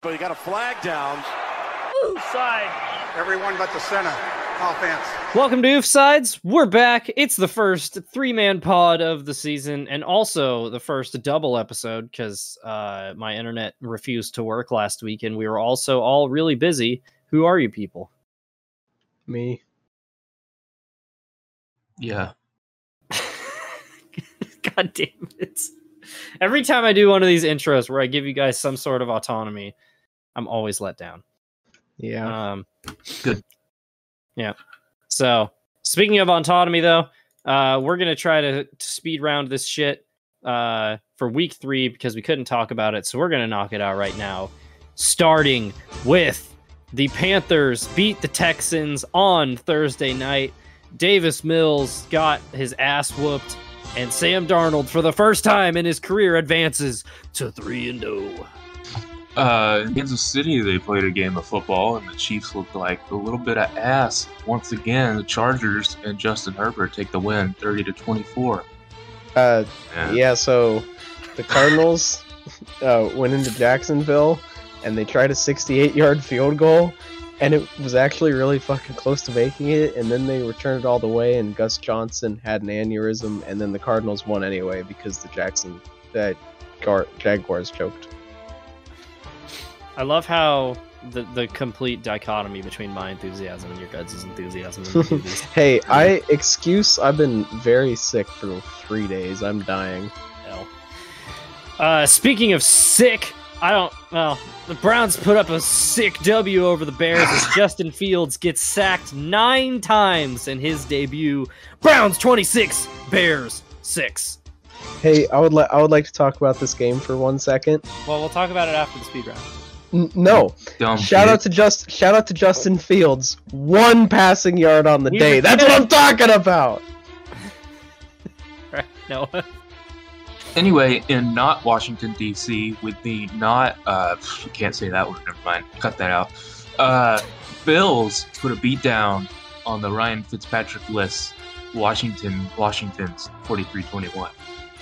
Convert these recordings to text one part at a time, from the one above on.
But he got a flag down. Side. Everyone but the center. Offense. Welcome to Oofsides. We're back. It's the first three man pod of the season and also the first double episode because uh, my internet refused to work last week and we were also all really busy. Who are you people? Me. Yeah. God damn it. Every time I do one of these intros where I give you guys some sort of autonomy, I'm always let down. Yeah. Um, Good. Yeah. So speaking of autonomy, though, uh, we're gonna try to, to speed round this shit uh, for week three because we couldn't talk about it. So we're gonna knock it out right now, starting with the Panthers beat the Texans on Thursday night. Davis Mills got his ass whooped, and Sam Darnold, for the first time in his career, advances to three and oh. zero. Uh, in Kansas City, they played a game of football, and the Chiefs looked like a little bit of ass. Once again, the Chargers and Justin Herbert take the win, thirty to twenty-four. Uh, And yeah. So the Cardinals uh, went into Jacksonville and they tried a 68-yard field goal, and it was actually really fucking close to making it. And then they returned it all the way, and Gus Johnson had an aneurysm, and then the Cardinals won anyway because the Jackson that Gar- Jaguars choked. I love how the the complete dichotomy between my enthusiasm and your guys' enthusiasm. when we do these. Hey, I excuse. I've been very sick for three days. I'm dying. Hell. Uh, speaking of sick, I don't. Well, the Browns put up a sick W over the Bears as Justin Fields gets sacked nine times in his debut. Browns 26, Bears 6. Hey, I would like I would like to talk about this game for one second. Well, we'll talk about it after the speed round. N- no, dumb shout shit. out to just shout out to Justin Fields. One passing yard on the We day. were That's what I'm talking about. Right? No. Anyway, in not Washington D.C., with the not uh, can't say that word. Never mind. Cut that out. Uh, Bills put a beat down on the Ryan Fitzpatrick list. Washington, Washington's 43-21.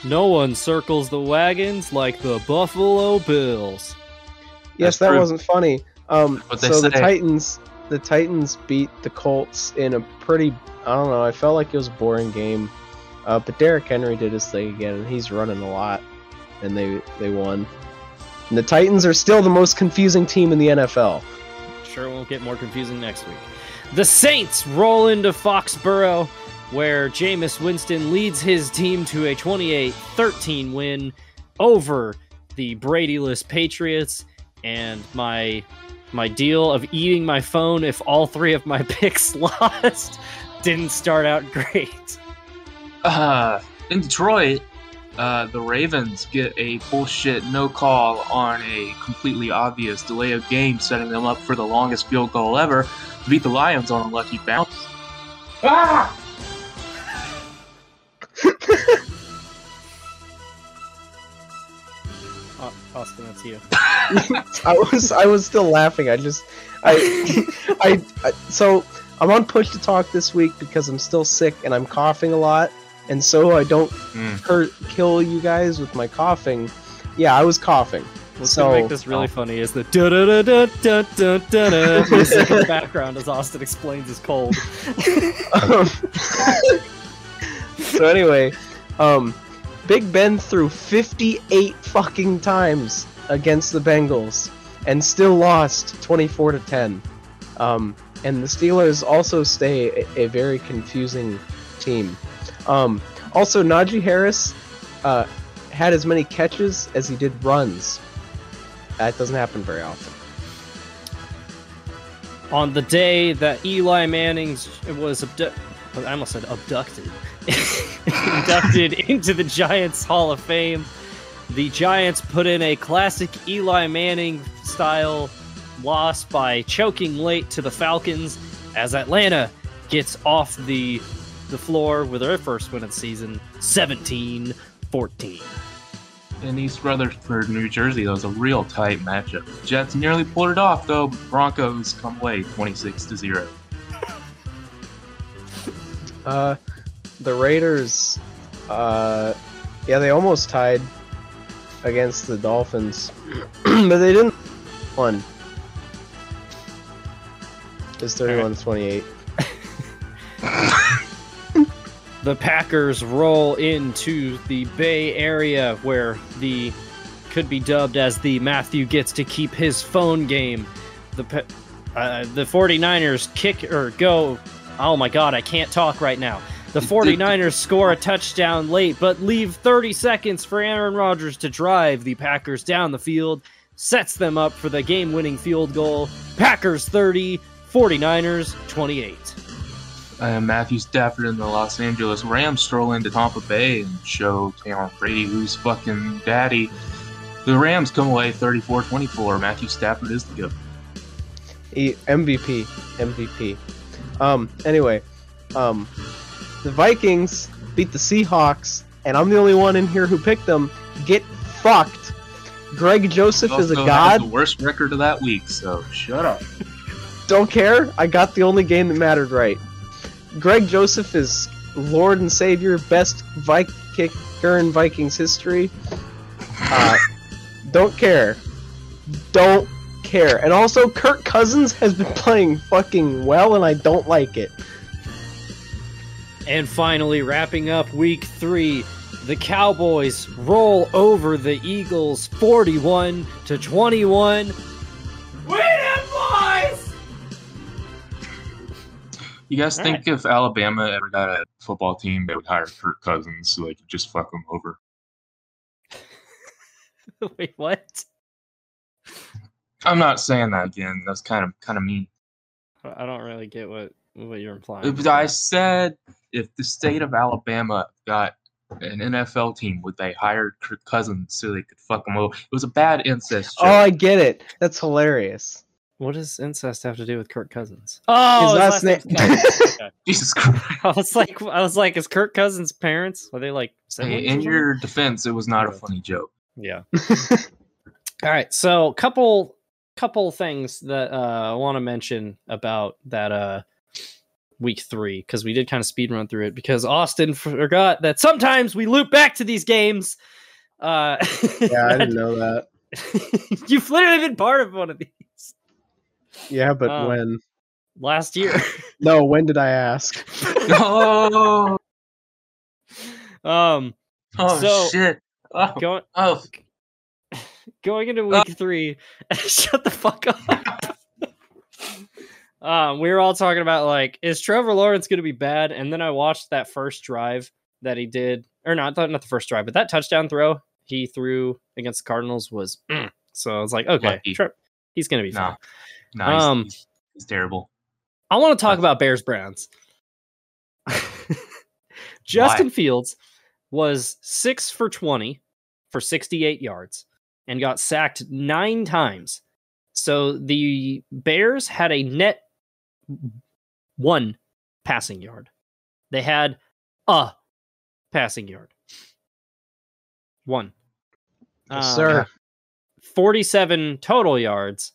no one circles the wagons like the Buffalo Bills. Yes, That's that true. wasn't funny. Um, What they so the. Titans, the Titans beat the Colts in a pretty. I don't know. I felt like it was a boring game, uh, but Derrick Henry did his thing again, and he's running a lot, and they they won. And the Titans are still the most confusing team in the NFL. Sure won't get more confusing next week. The Saints roll into Foxborough, where Jameis Winston leads his team to a 28 13 win over the Bradyless Patriots. And my my deal of eating my phone if all three of my picks lost didn't start out great. Uh, in Detroit, uh, the Ravens get a bullshit no call on a completely obvious delay of game, setting them up for the longest field goal ever to beat the Lions on a lucky bounce. Ah! Uh, Austin, that's you. I was I was still laughing. I just I, I, I so I'm on push to talk this week because I'm still sick and I'm coughing a lot, and so I don't mm. hurt kill you guys with my coughing. Yeah, I was coughing. What's so, gonna make this really funny is the da da da da da da da background as Austin explains his cold. Um, so anyway, um, Big Ben threw 58 fucking times against the Bengals and still lost 24 to 10. Um, and the Steelers also stay a, a very confusing team. Um, also, Najee Harris uh, had as many catches as he did runs. That doesn't happen very often. On the day that Eli Manning was abdu- I almost said abducted, inducted into the Giants Hall of Fame, the Giants put in a classic Eli Manning style loss by choking late to the Falcons as Atlanta gets off the the floor with their first win of the season 17 14. In East Rutherford, New Jersey, that was a real tight matchup. Jets nearly pulled it off, though. Broncos come away 26 to 0. Uh, the Raiders, uh, yeah, they almost tied against the Dolphins, but they didn't. One. It's 31 28. the Packers roll into the Bay Area where the could be dubbed as the Matthew gets to keep his phone game. The uh, the 49ers kick or go. Oh my god, I can't talk right now. The 49ers score a touchdown late, but leave 30 seconds for Aaron Rodgers to drive the Packers down the field, sets them up for the game winning field goal. Packers 30, 49ers 28. Uh, Matthew Stafford and the Los Angeles Rams stroll into Tampa Bay and show Tom Brady who's fucking daddy. The Rams come away 34-24. Matthew Stafford is the goat. MVP, MVP. Um. Anyway, um, the Vikings beat the Seahawks, and I'm the only one in here who picked them. Get fucked. Greg Joseph is a god. The worst record of that week, so shut up. Don't care. I got the only game that mattered right. Greg Joseph is Lord and Savior, best Viking kicker in Vikings history. Uh, don't care. Don't care. And also, Kirk Cousins has been playing fucking well, and I don't like it. And finally, wrapping up week three, the Cowboys roll over the Eagles 41 to 21. Win it, boys! You guys All think if Alabama ever got a football team, they would hire Kirk Cousins so they could just fuck them over? Wait, what? I'm not saying that again. That's kind of kind of mean. I don't really get what what you're implying. But I said if the state of Alabama got an NFL team, would they hire Kirk Cousins so they could fuck him over? It was a bad incest joke. Oh, I get it. That's hilarious. What does incest have to do with Kirk Cousins? Oh, His last name- Okay. Jesus Christ! I was like, I was like, is Kirk Cousins' parents? Are they like Hey, in something? your defense, it was not a funny joke. Yeah. All right. So, couple couple things that uh, I want to mention about that uh, week three because we did kind of speed run through it because Austin forgot that sometimes we loop back to these games. Uh, Yeah, I didn't know that. You've literally been part of one of these Yeah, but Um, when? last year. No, when did I ask? oh, um, oh So- shit! Oh, going oh, going into week three. shut the fuck up. Um, we were all talking about like, is Trevor Lawrence going to be bad? And then I watched that first drive that he did, or not, not the first drive, but that touchdown throw he threw against the Cardinals was. mm. So I was like, okay. Tre- he's going to be no, fine. nice. Um, he's, he's terrible. I want to talk Nice. about Bears Browns. Justin Fields was six for 20 for 68 yards and got sacked nine times. So the Bears had a net one passing yard. They had a passing yard. One. Yes, Um, sir. 47 total yards,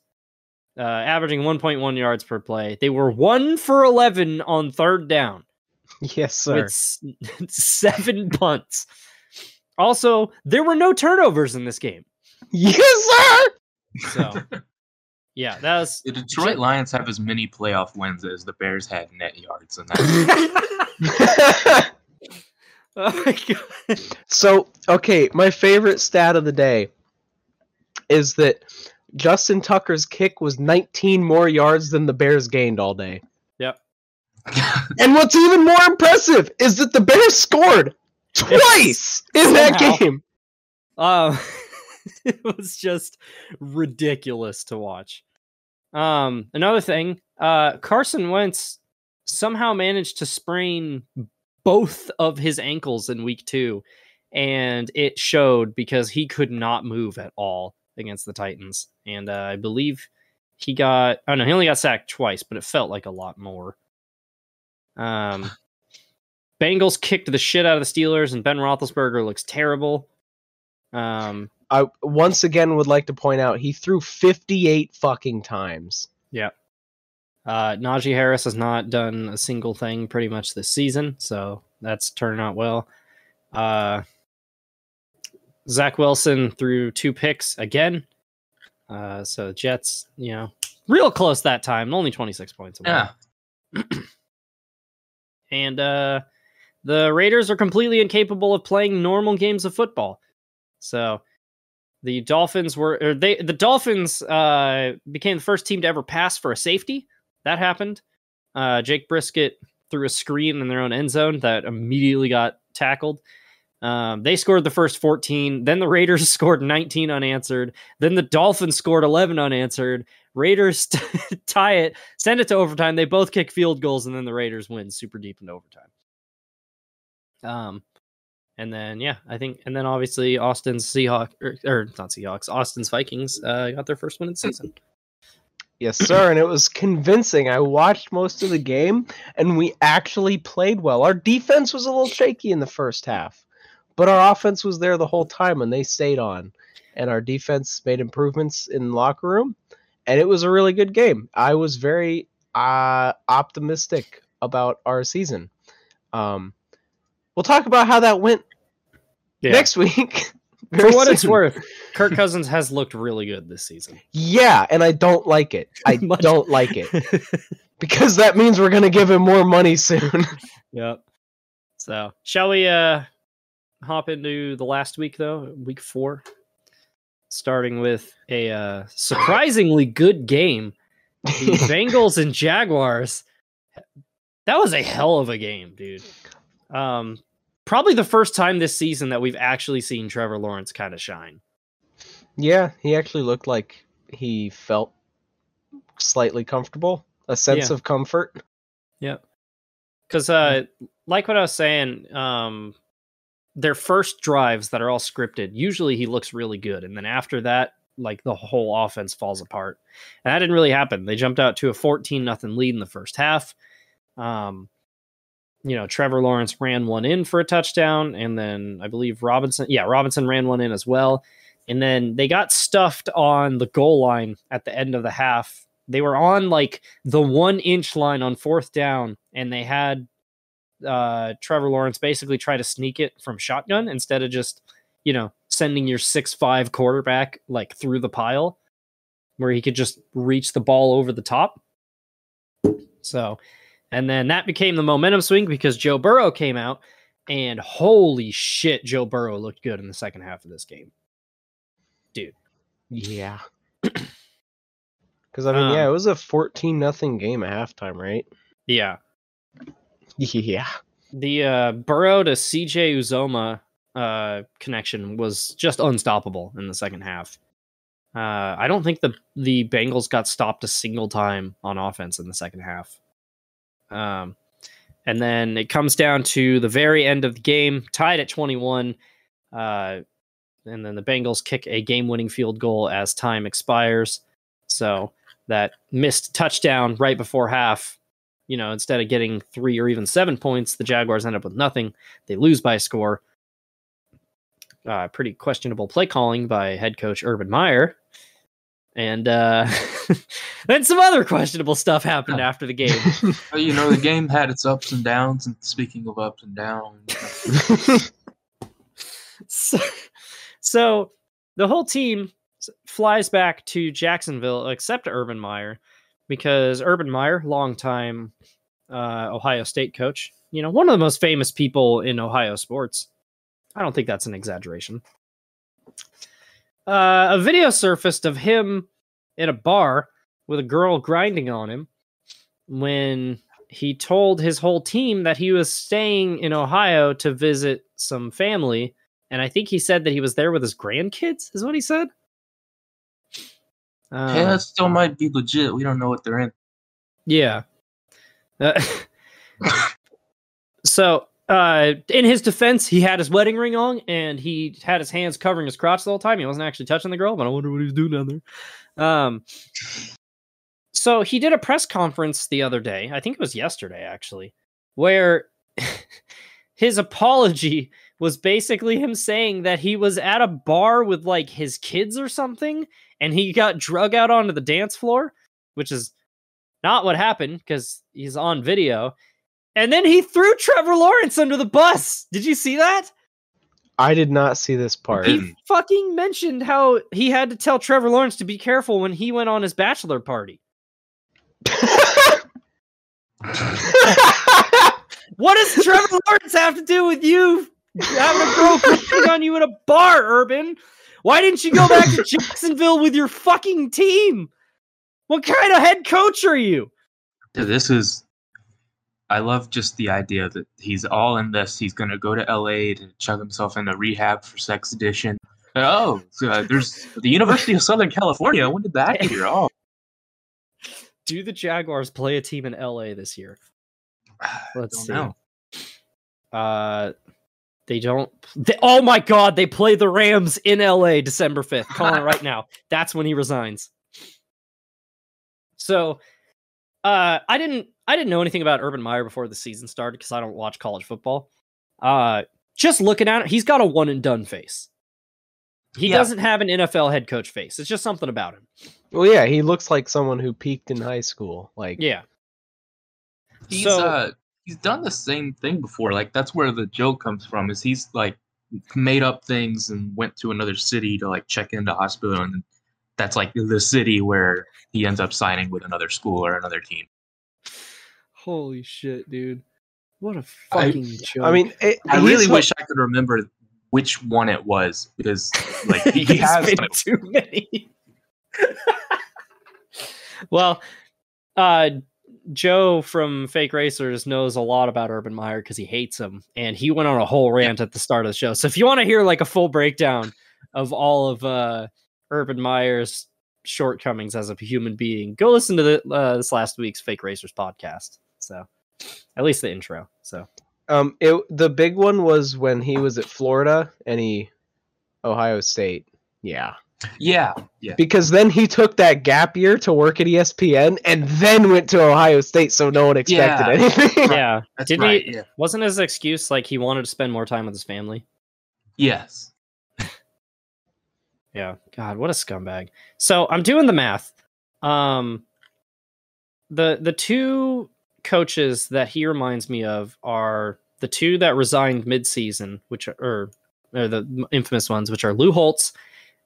uh, averaging 1.1 yards per play. They were one for 11 on third down Yes, sir. with s- seven punts. Also, there were no turnovers in this game. Yes, sir. So, yeah, that was. The Detroit Lions have as many playoff wins as the Bears had net yards, and that oh my god! so, okay, my favorite stat of the day is that Justin Tucker's kick was 19 more yards than the Bears gained all day. Yep. and what's even more impressive is that the Bears scored twice in that game. Um, it was just ridiculous to watch. Um, another thing, uh, Carson Wentz somehow managed to sprain both of his ankles in week two, and it showed because he could not move at all against the Titans. And uh, I believe he got, oh no, he only got sacked twice, but it felt like a lot more. Um, Bengals kicked the shit out of the Steelers, and Ben Roethlisberger looks terrible. Um, I once again would like to point out he threw 58 fucking times. Uh, Najee Harris has not done a single thing pretty much this season, so that's turned out well. Uh, Zach Wilson threw two picks again. Uh, so Jets, you know, real close that time, only 26 points away. Yeah. And uh, the Raiders are completely incapable of playing normal games of football. So the Dolphins were, or they, the Dolphins uh, became the first team to ever pass for a safety. That happened. Uh, Jacoby Brissett threw a screen in their own end zone that immediately got tackled. Um, they scored the first 14. Then the Raiders scored 19 unanswered. Then the Dolphins scored 11 unanswered. Raiders tie it, send it to overtime. They both kick field goals, and then the Raiders win super deep into overtime. Um, and then yeah, I think, and then obviously Austin's Seahawks or, or not Seahawks, Austin's Vikings uh, got their first win in the season. Yes, sir, and it was convincing. I watched most of the game, and we actually played well. Our defense was a little shaky in the first half, but our offense was there the whole time, and they stayed on. And our defense made improvements in the locker room, and it was a really good game. I was very uh, optimistic about our season. Um, we'll talk about how that went next week. For what it's worth, Kirk Cousins has looked really good this season. Yeah, and I don't like it. I don't like it because that means we're gonna give him more money soon. Yep. So, shall we uh hop into the last week though, week 4, starting with a uh surprisingly good game. The Bengals and Jaguars. That was a hell of a game, dude. Um probably the first time this season that we've actually seen Trevor Lawrence kind of shine. yeah, he actually looked like he felt slightly comfortable, a sense Yeah. of comfort. Yeah. Because, uh, like what I was saying, um, their first drives that are all scripted, usually he looks really good, and then after that, like the whole offense falls apart. And that didn't really happen. They jumped out to a fourteen nothing lead in the first half. Um, you know, Trevor Lawrence ran one in for a touchdown, and then I believe Robinson, yeah, Robinson ran one in as well. And then they got stuffed on the goal line at the end of the half. They were on like the one inch line on fourth down, and they had uh, Trevor Lawrence basically try to sneak it from shotgun instead of just, you know, sending your six five quarterback like through the pile, where he could just reach the ball over the top. So, and then that became the momentum swing because Joe Burrow came out, and holy shit, Joe Burrow looked good in the second half of this game. Dude. Yeah. Because I mean, yeah, Um, it was a fourteen nothing game at halftime, right? Yeah, Yeah. the uh, Burrow to CJ Uzomah uh, connection was just unstoppable in the second half. Uh, I don't think the the Bengals got stopped a single time on offense in the second half. Um, and then it comes down to the very end of the game, tied at 21. Uh, and then the Bengals kick a game winning field goal as time expires. So that missed touchdown right before half you know, instead of getting three or even seven points, the Jaguars end up with nothing. They lose by score. Uh, pretty questionable play calling by head coach Urban Meyer. And uh, then some other questionable stuff happened after the game. But, you know, the game had its ups and downs. And speaking of ups and downs, so, so the whole team flies back to Jacksonville, except Urban Meyer, because Urban Meyer, longtime uh, Ohio State coach, you know, one of the most famous people in Ohio sports. I don't think that's an exaggeration. Uh, a video surfaced of him in a bar with a girl grinding on him when he told his whole team that he was staying in Ohio to visit some family. And I think he said that he was there with his grandkids, is what he said. Uh, yeah, it still might be legit. We don't know what they're in. yeah. Uh, so, uh, in his defense, he had his wedding ring on and he had his hands covering his crotch the whole time. He wasn't actually touching the girl, but I wonder what he was doing down there. Um, so he did a press conference the other day. I think it was yesterday, actually, where his apology was basically him saying that he was at a bar with like his kids or something and he got drug out onto the dance floor, which is not what happened because he's on video. And then he threw Trevor Lawrence under the bus. Did you see that? I did not see this part. He mm. fucking mentioned how he had to tell Trevor Lawrence to be careful when he went on his bachelor party. What does Trevor Lawrence have to do with you having a girl pushing on you in a bar, Urban? Why didn't you go back to Jacksonville with your fucking team? What kind of head coach are you? Dude, This is. I love just the idea that he's all in this. He's gonna go to LA to chuck himself into rehab for sex addiction. Oh, so, uh, there's the University of Southern California. When did that get here? Oh, Do the Jaguars play a team in LA this year? Let's don't see. know. Uh, they don't. They, oh my God! They play the Rams in LA December fifth. Calling it right now. That's when he resigns. So, uh, I didn't. I didn't know anything about Urban Meyer before the season started because I don't watch college football. Uh, just looking at it, he's got a one and done face. He Yeah. doesn't have an NFL head coach face. It's just something about him. well, yeah, he looks like someone who peaked in high school. Like, Yeah. He's So- uh he's done the same thing before. Like that's where the joke comes from. Is he's like made up things and went to another city to like check into hospital, and that's like the city where he ends up signing with another school or another team. Holy shit, dude! What a fucking joke. I mean, it, I really what- wish I could remember which one it was because like he He's has been too many. well, uh, Joe from Fake Racers knows a lot about Urban Meyer because he hates him, and he went on a whole rant at the start of the show. So if you want to hear like a full breakdown of all of uh, Urban Meyer's shortcomings as a human being, go listen to the, uh, this last week's Fake Racers podcast. So at least the intro. So Um, it the big one was when he was at Florida and he Ohio State. Yeah, yeah yeah because then he took that gap year to work at ESPN and then went to Ohio State, so no one expected Yeah. anything. yeah, that's didn't right he? yeah Wasn't his excuse like he wanted to spend more time with his family? yes Yeah. God, what a scumbag. So I'm doing the math. Um the the two coaches that he reminds me of are the two that resigned mid-season, which are or, the infamous ones, which are Lou Holtz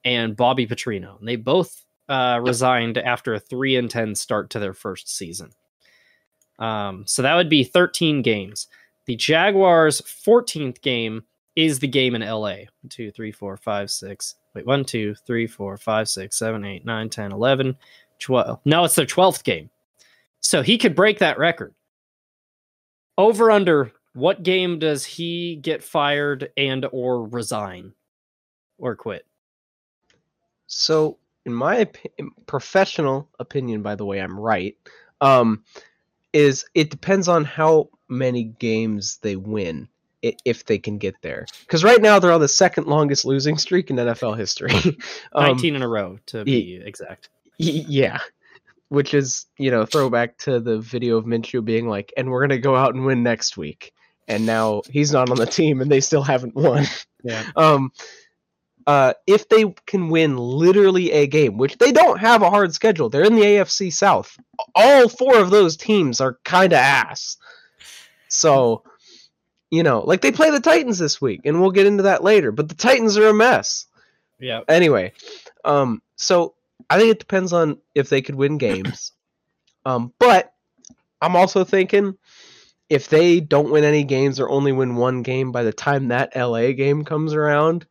and Bobby Petrino. And they both uh, resigned after a three and ten start to their first season. Um, so that would be 13 games. The Jaguars' 14th game is the game in LA. Two, three, four, five, six. Wait, one, two, three, four, five, six, seven, eight, nine, 10, 11, 12. No, it's their 12th game. So he could break that record. Over under what game does he get fired and or resign or quit? So, in my professional opinion, by the way, I'm right. Um, is it depends on how many games they win if they can get there. Because right now they're on the second longest losing streak in NFL history. um, 19 in a row to be exact. y- yeah, which is you know throwback to the video of Minshew being like, "And we're gonna go out and win next week." And now he's not on the team, and they still haven't won. Yeah. um uh if they can win literally a game which they don't have a hard schedule they're in the afc south all four of those teams are kind of ass so you know like they play the titans this week and we'll get into that later but the titans are a mess Yeah. anyway um so i think it depends on if they could win games um but i'm also thinking if they don't win any games or only win one game by the time that LA game comes around,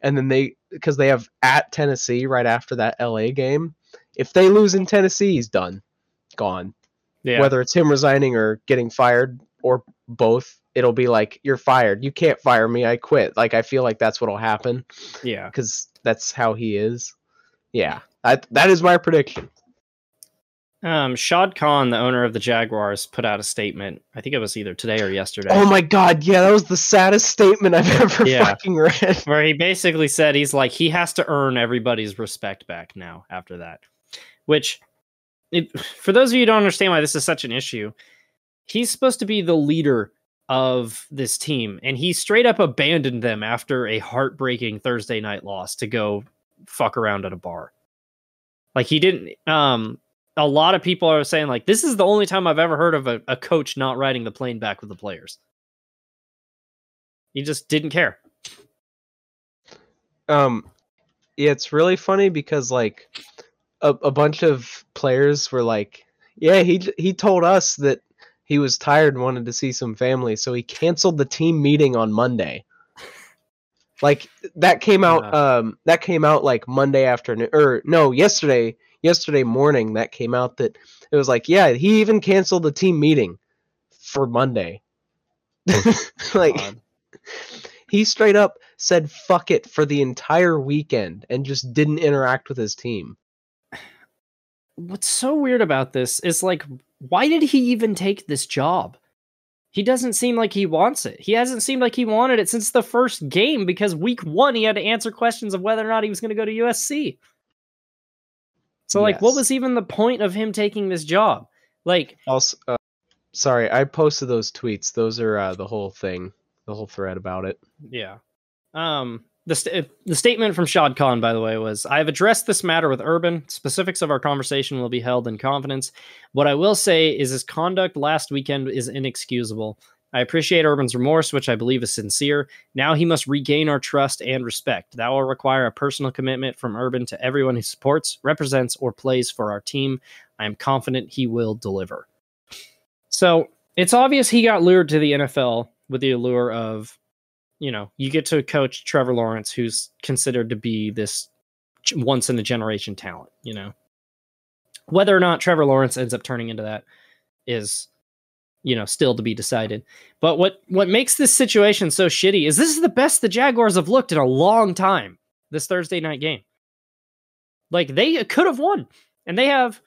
and then they because they have at Tennessee right after that LA game, if they lose in Tennessee, he's done, gone. Yeah. Whether it's him resigning or getting fired or both, it'll be like you're fired. You can't fire me. I quit. Like I feel like that's what'll happen yeah. because that's how he is. Yeah, that that is my prediction. Um, Shad Khan, the owner of the Jaguars, put out a statement. I think it was either today or yesterday. Oh my god, yeah, that was the saddest statement I've ever Yeah. fucking read. where he basically said he's like he has to earn everybody's respect back now after that which it, for those of you who don't understand why this is such an issue he's supposed to be the leader of this team and he straight up abandoned them after a heartbreaking thursday night loss to go fuck around at a bar. Like he didn't um a lot of people are saying like this is the only time i've ever heard of a, a coach not riding the plane back with the players. He just didn't care. Um, yeah, it's really funny because like a, a bunch of players were like, "Yeah, he he told us that he was tired and wanted to see some family, so he canceled the team meeting on Monday." Like that came out. Um, that came out like Monday afternoon, or no, yesterday. Yesterday morning, that came out that it was like, yeah, he even canceled the team meeting for Monday. like God. he straight up said fuck it for the entire weekend and just didn't interact with his team. What's so weird about this is like, why did he even take this job? He doesn't seem like he wants it. He hasn't seemed like he wanted it since the first game because week one he had to answer questions of whether or not he was going to go to USC. So, like, what was even the point of him taking this job? Like, Also, uh, sorry, I posted those tweets. Those are uh, the whole thing, the whole thread about it. Yeah. Um. The st- the statement from Shad Khan, by the way, was: "I have addressed this matter with Urban. Specifics of our conversation will be held in confidence. What I will say is his conduct last weekend is inexcusable. I appreciate Urban's remorse, which I believe is sincere. Now he must regain our trust and respect. That will require a personal commitment from Urban to everyone he supports, represents, or plays for our team. I am confident he will deliver." So it's obvious he got lured to the NFL with the allure of you know, you get to coach Trevor Lawrence, who's considered to be this once in a generation talent, you know. Whether or not Trevor Lawrence ends up turning into that is, you know, still to be decided. But what what makes this situation so shitty is this is the best the Jaguars have looked in a long time. This Thursday night game, like they could have won, and they have.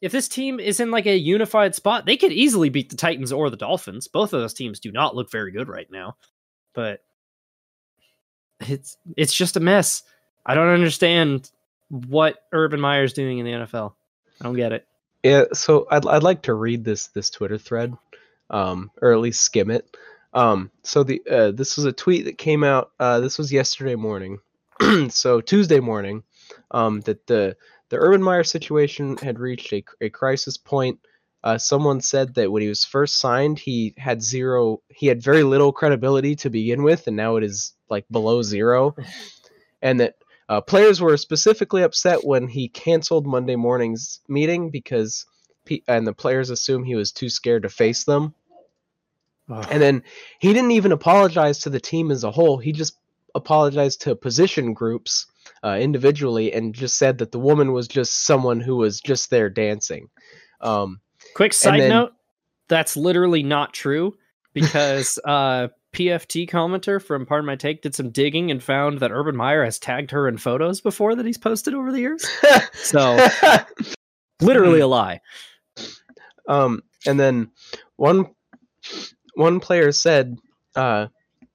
If this team is in like a unified spot, they could easily beat the Titans or the Dolphins. Both of those teams do not look very good right now, but it's it's just a mess. I don't understand what Urban Meyer's doing in the NFL. I don't get it. Yeah, so I'd I'd like to read this this Twitter thread, um, or at least skim it. Um, so the uh, this was a tweet that came out. Uh, this was yesterday morning, so Tuesday morning, um, that the the Urban Meyer situation had reached a, a crisis point. Uh, someone said that when he was first signed, he had zero, he had very little credibility to begin with, and now it is like below zero, and that uh, players were specifically upset when he canceled Monday morning's meeting because, and the players assume he was too scared to face them. And then he didn't even apologize to the team as a whole. He just apologized to position groups uh, individually and just said that the woman was just someone who was just there dancing. Um, Quick side then- note: that's literally not true because uh, PFT commenter from Pardon My Take did some digging and found that Urban Meyer has tagged her in photos before that he's posted over the years. So literally a lie. um, and then one one player said, uh,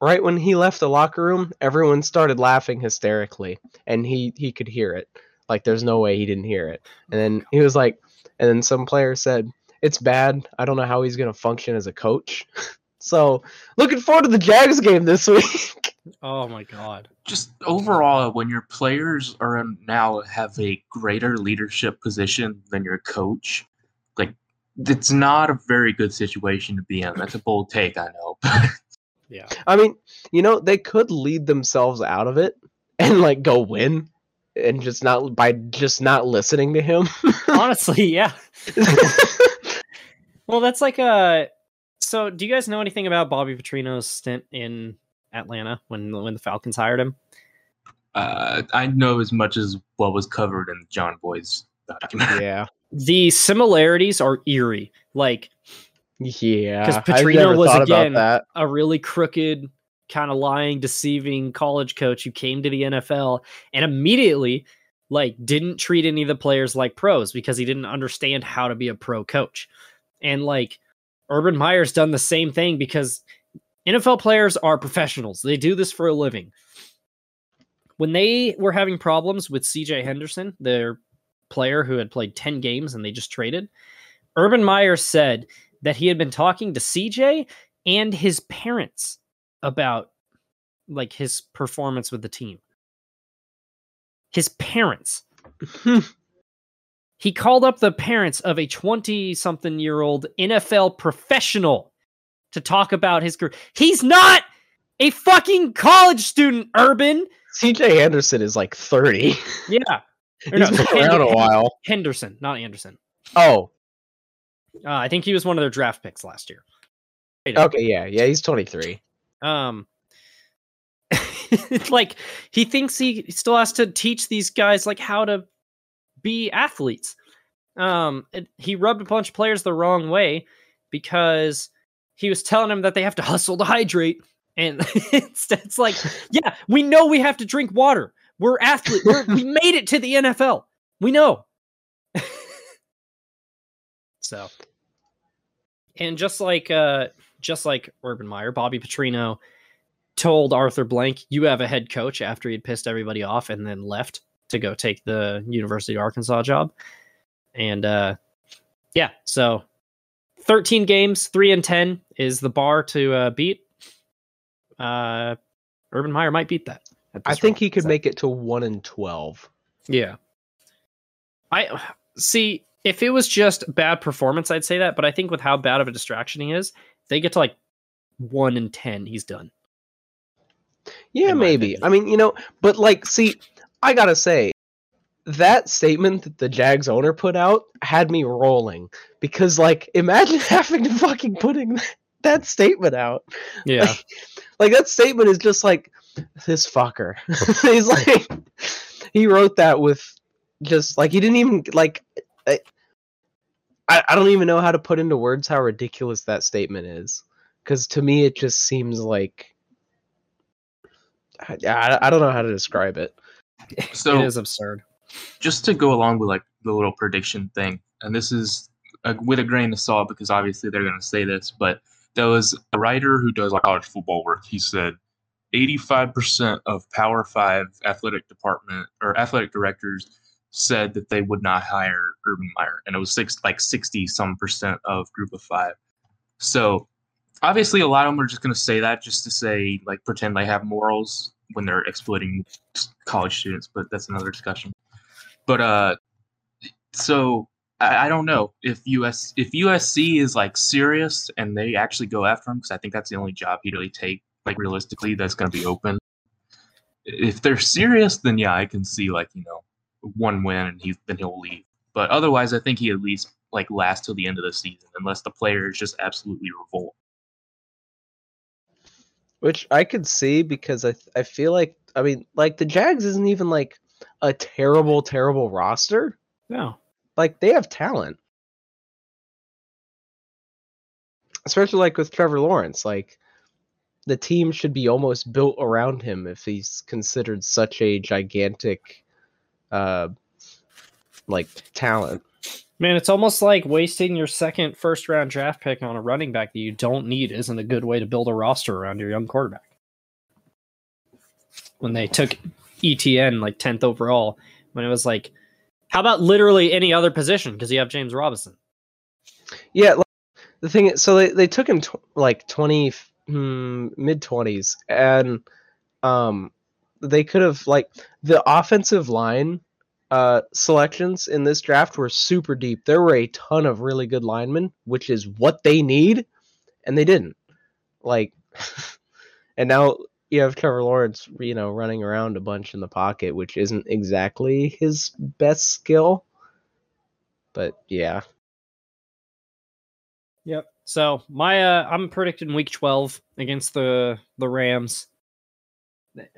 right when he left the locker room, everyone started laughing hysterically, and he he could hear it. Like there's no way he didn't hear it. And then he was like, and then some player said, "It's bad. I don't know how he's gonna function as a coach." so looking forward to the Jags game this week. Oh my god. just overall, when your players are now have a greater leadership position than your coach, like it's not a very good situation to be in. That's a bold take, I know. Yeah. I mean, you know, they could lead themselves out of it and like go win, and just not by just not listening to him. Honestly, yeah. Well, that's like a. So, do you guys know anything about Bobby Petrino's stint in Atlanta when when the Falcons hired him? uh, I know as much as what was covered in John Boy's documentary. yeah. The similarities are eerie. Like Yeah, 'Cause I've Petrino was, again, a really crooked, kind of lying, deceiving college coach who came to the NFL and immediately like didn't treat any of the players like pros because he didn't understand how to be a pro coach. And like Urban Meyer's done the same thing because NFL players are professionals. They do this for a living. When they were having problems with CJ Henderson, their player who had played 10 games and they just traded, Urban Meyer said that he had been talking to CJ and his parents about like his performance with the team. His parents. He called up the parents of a 20 something year old NFL professional to talk about his career. He's not A fucking college student, Urban. CJ Anderson is like 30. Yeah. Or He's no, been around a while. Henderson, not Anderson. Oh, Uh, I think he was one of their draft picks last year. okay, yeah, yeah, he's 23. Um, like he thinks he still has to teach these guys like how to be athletes. Um, it, he rubbed a bunch of players the wrong way because he was telling them that they have to hustle to hydrate, and it's, it's like, yeah, we know we have to drink water. We're athletes. We're, we made it to the NFL. We know. So, and just like uh, just like Urban Meyer, Bobby Petrino told Arthur Blank, "You have a head coach." After he'd pissed everybody off and then left to go take the University of Arkansas job, and uh, yeah, so thirteen games, three and ten is the bar to uh, beat. Uh, Urban Meyer might beat that. I think rate, he could so- make it to 1 and 12. yeah. I see if it was just bad performance, I'd say that, but I think with how bad of a distraction he is, they get to like one and ten, he's done. Yeah, maybe. opinion. I mean, you know, but like, see, I gotta say, that statement that the Jags owner put out had me rolling because, like, imagine having to fucking putting that statement out. Yeah. Like, that statement is just like this fucker. He's like, he wrote that with just like he didn't even like. I, I I don't even know how to put into words how ridiculous that statement is because to me it just seems like I, I, I don't know how to describe it. So it is absurd. just to go along with like the little prediction thing, and this is uh, with a grain of salt because obviously they're going to say this, but there was a writer who does like college football work. He said 85% of Power Five athletic department or athletic directors said that they would not hire Urban Meyer, and it was six like 60 some percent of Group of Five. So obviously, a lot of them are just going to say that just to say like pretend they have morals when they're exploiting college students, but that's another discussion. But uh, so I, don't know if US if USC is like serious and they actually go after him because I think that's the only job he'd really take like realistically that's going to be open. If they're serious, then yeah, I can see like you know one win and he then he'll leave. But otherwise, I think he at least like lasts till the end of the season unless the players just absolutely revolt. Which I could see because I I feel like I mean like the Jags isn't even like a terrible terrible roster. No. Like they have talent. Especially like with Trevor Lawrence, like the team should be almost built around him if he's considered such a gigantic uh like talent. Man, it's almost like wasting your second first round draft pick on a running back that you don't need isn't a good way to build a roster around your young quarterback. When they took ETN like 10th overall, when it was like, how about literally any other position? Because you have James Robinson. Yeah, like, the thing is, so they, they took him tw- like twenty hmm, mid twenties, and um, they could have like the offensive line uh selections in this draft were super deep. There were a ton of really good linemen, which is what they need, and they didn't. Like, and now you have Trevor Lawrence, you know, running around a bunch in the pocket, which isn't exactly his best skill. But yeah, Yep. So my uh I'm predicting week 12 against the the Rams.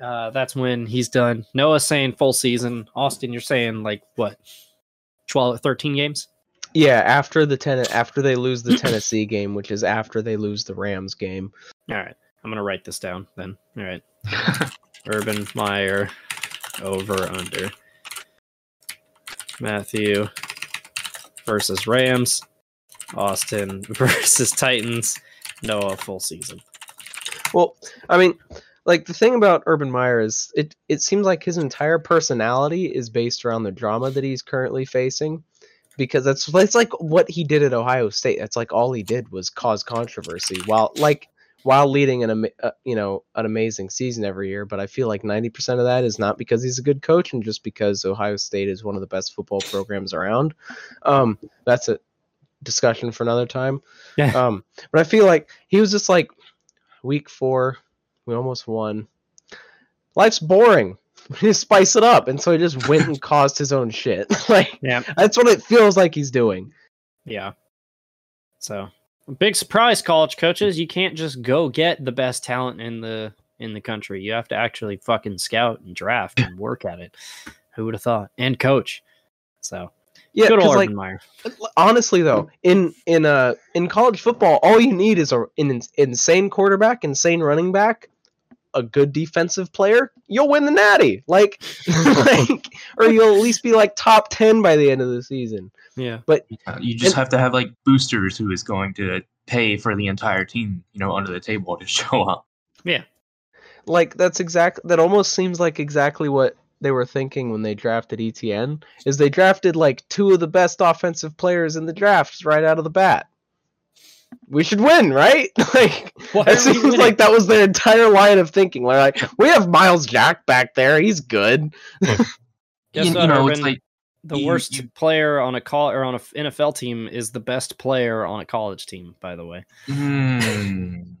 Uh that's when he's done. Noah's saying full season. Austin, you're saying like what? 12 13 games? Yeah, after the ten after they lose the Tennessee game, which is after they lose the Rams game. All right. I'm going to write this down then. All right. Urban Meyer over under Matthew versus Rams. Austin versus Titans. Noah full season. Well, I mean, like the thing about Urban Meyer is it it seems like his entire personality is based around the drama that he's currently facing because that's that's like what he did at Ohio State. That's like all he did was cause controversy while like while leading an uh, you know an amazing season every year, but I feel like 90% of that is not because he's a good coach and just because Ohio State is one of the best football programs around. Um that's a discussion for another time. Yeah. Um but I feel like he was just like week 4 We almost won. Life's boring. We need to spice it up, and so he just went and caused his own shit. like Yeah. that's what it feels like he's doing. Yeah. So big surprise, college coaches. You can't just go get the best talent in the in the country. You have to actually fucking scout and draft and work at it. Who would have thought? And coach. So Yeah, good old like Meyer. honestly though, in in uh in college football, all you need is a an insane quarterback, insane running back, a good defensive player. You'll win the Natty, like, like, or you'll at least be like top ten by the end of the season. Yeah. Uh, You just And- have to have like boosters who is going to pay for the entire team, you know, under the table to show up. Yeah, like that's exact. That almost seems like exactly what they were thinking when they drafted Etienne. Is they drafted like two of the best offensive players in the drafts right out of the bat. We should win, right? like Why it seems winning? like that was their entire line of thinking. We're like, we have Myles Jack back there. He's good. Guess you, what, you know, it's like the you- worst you- player on a call or on a f- NFL team is the best player on a college team. By the way, mm,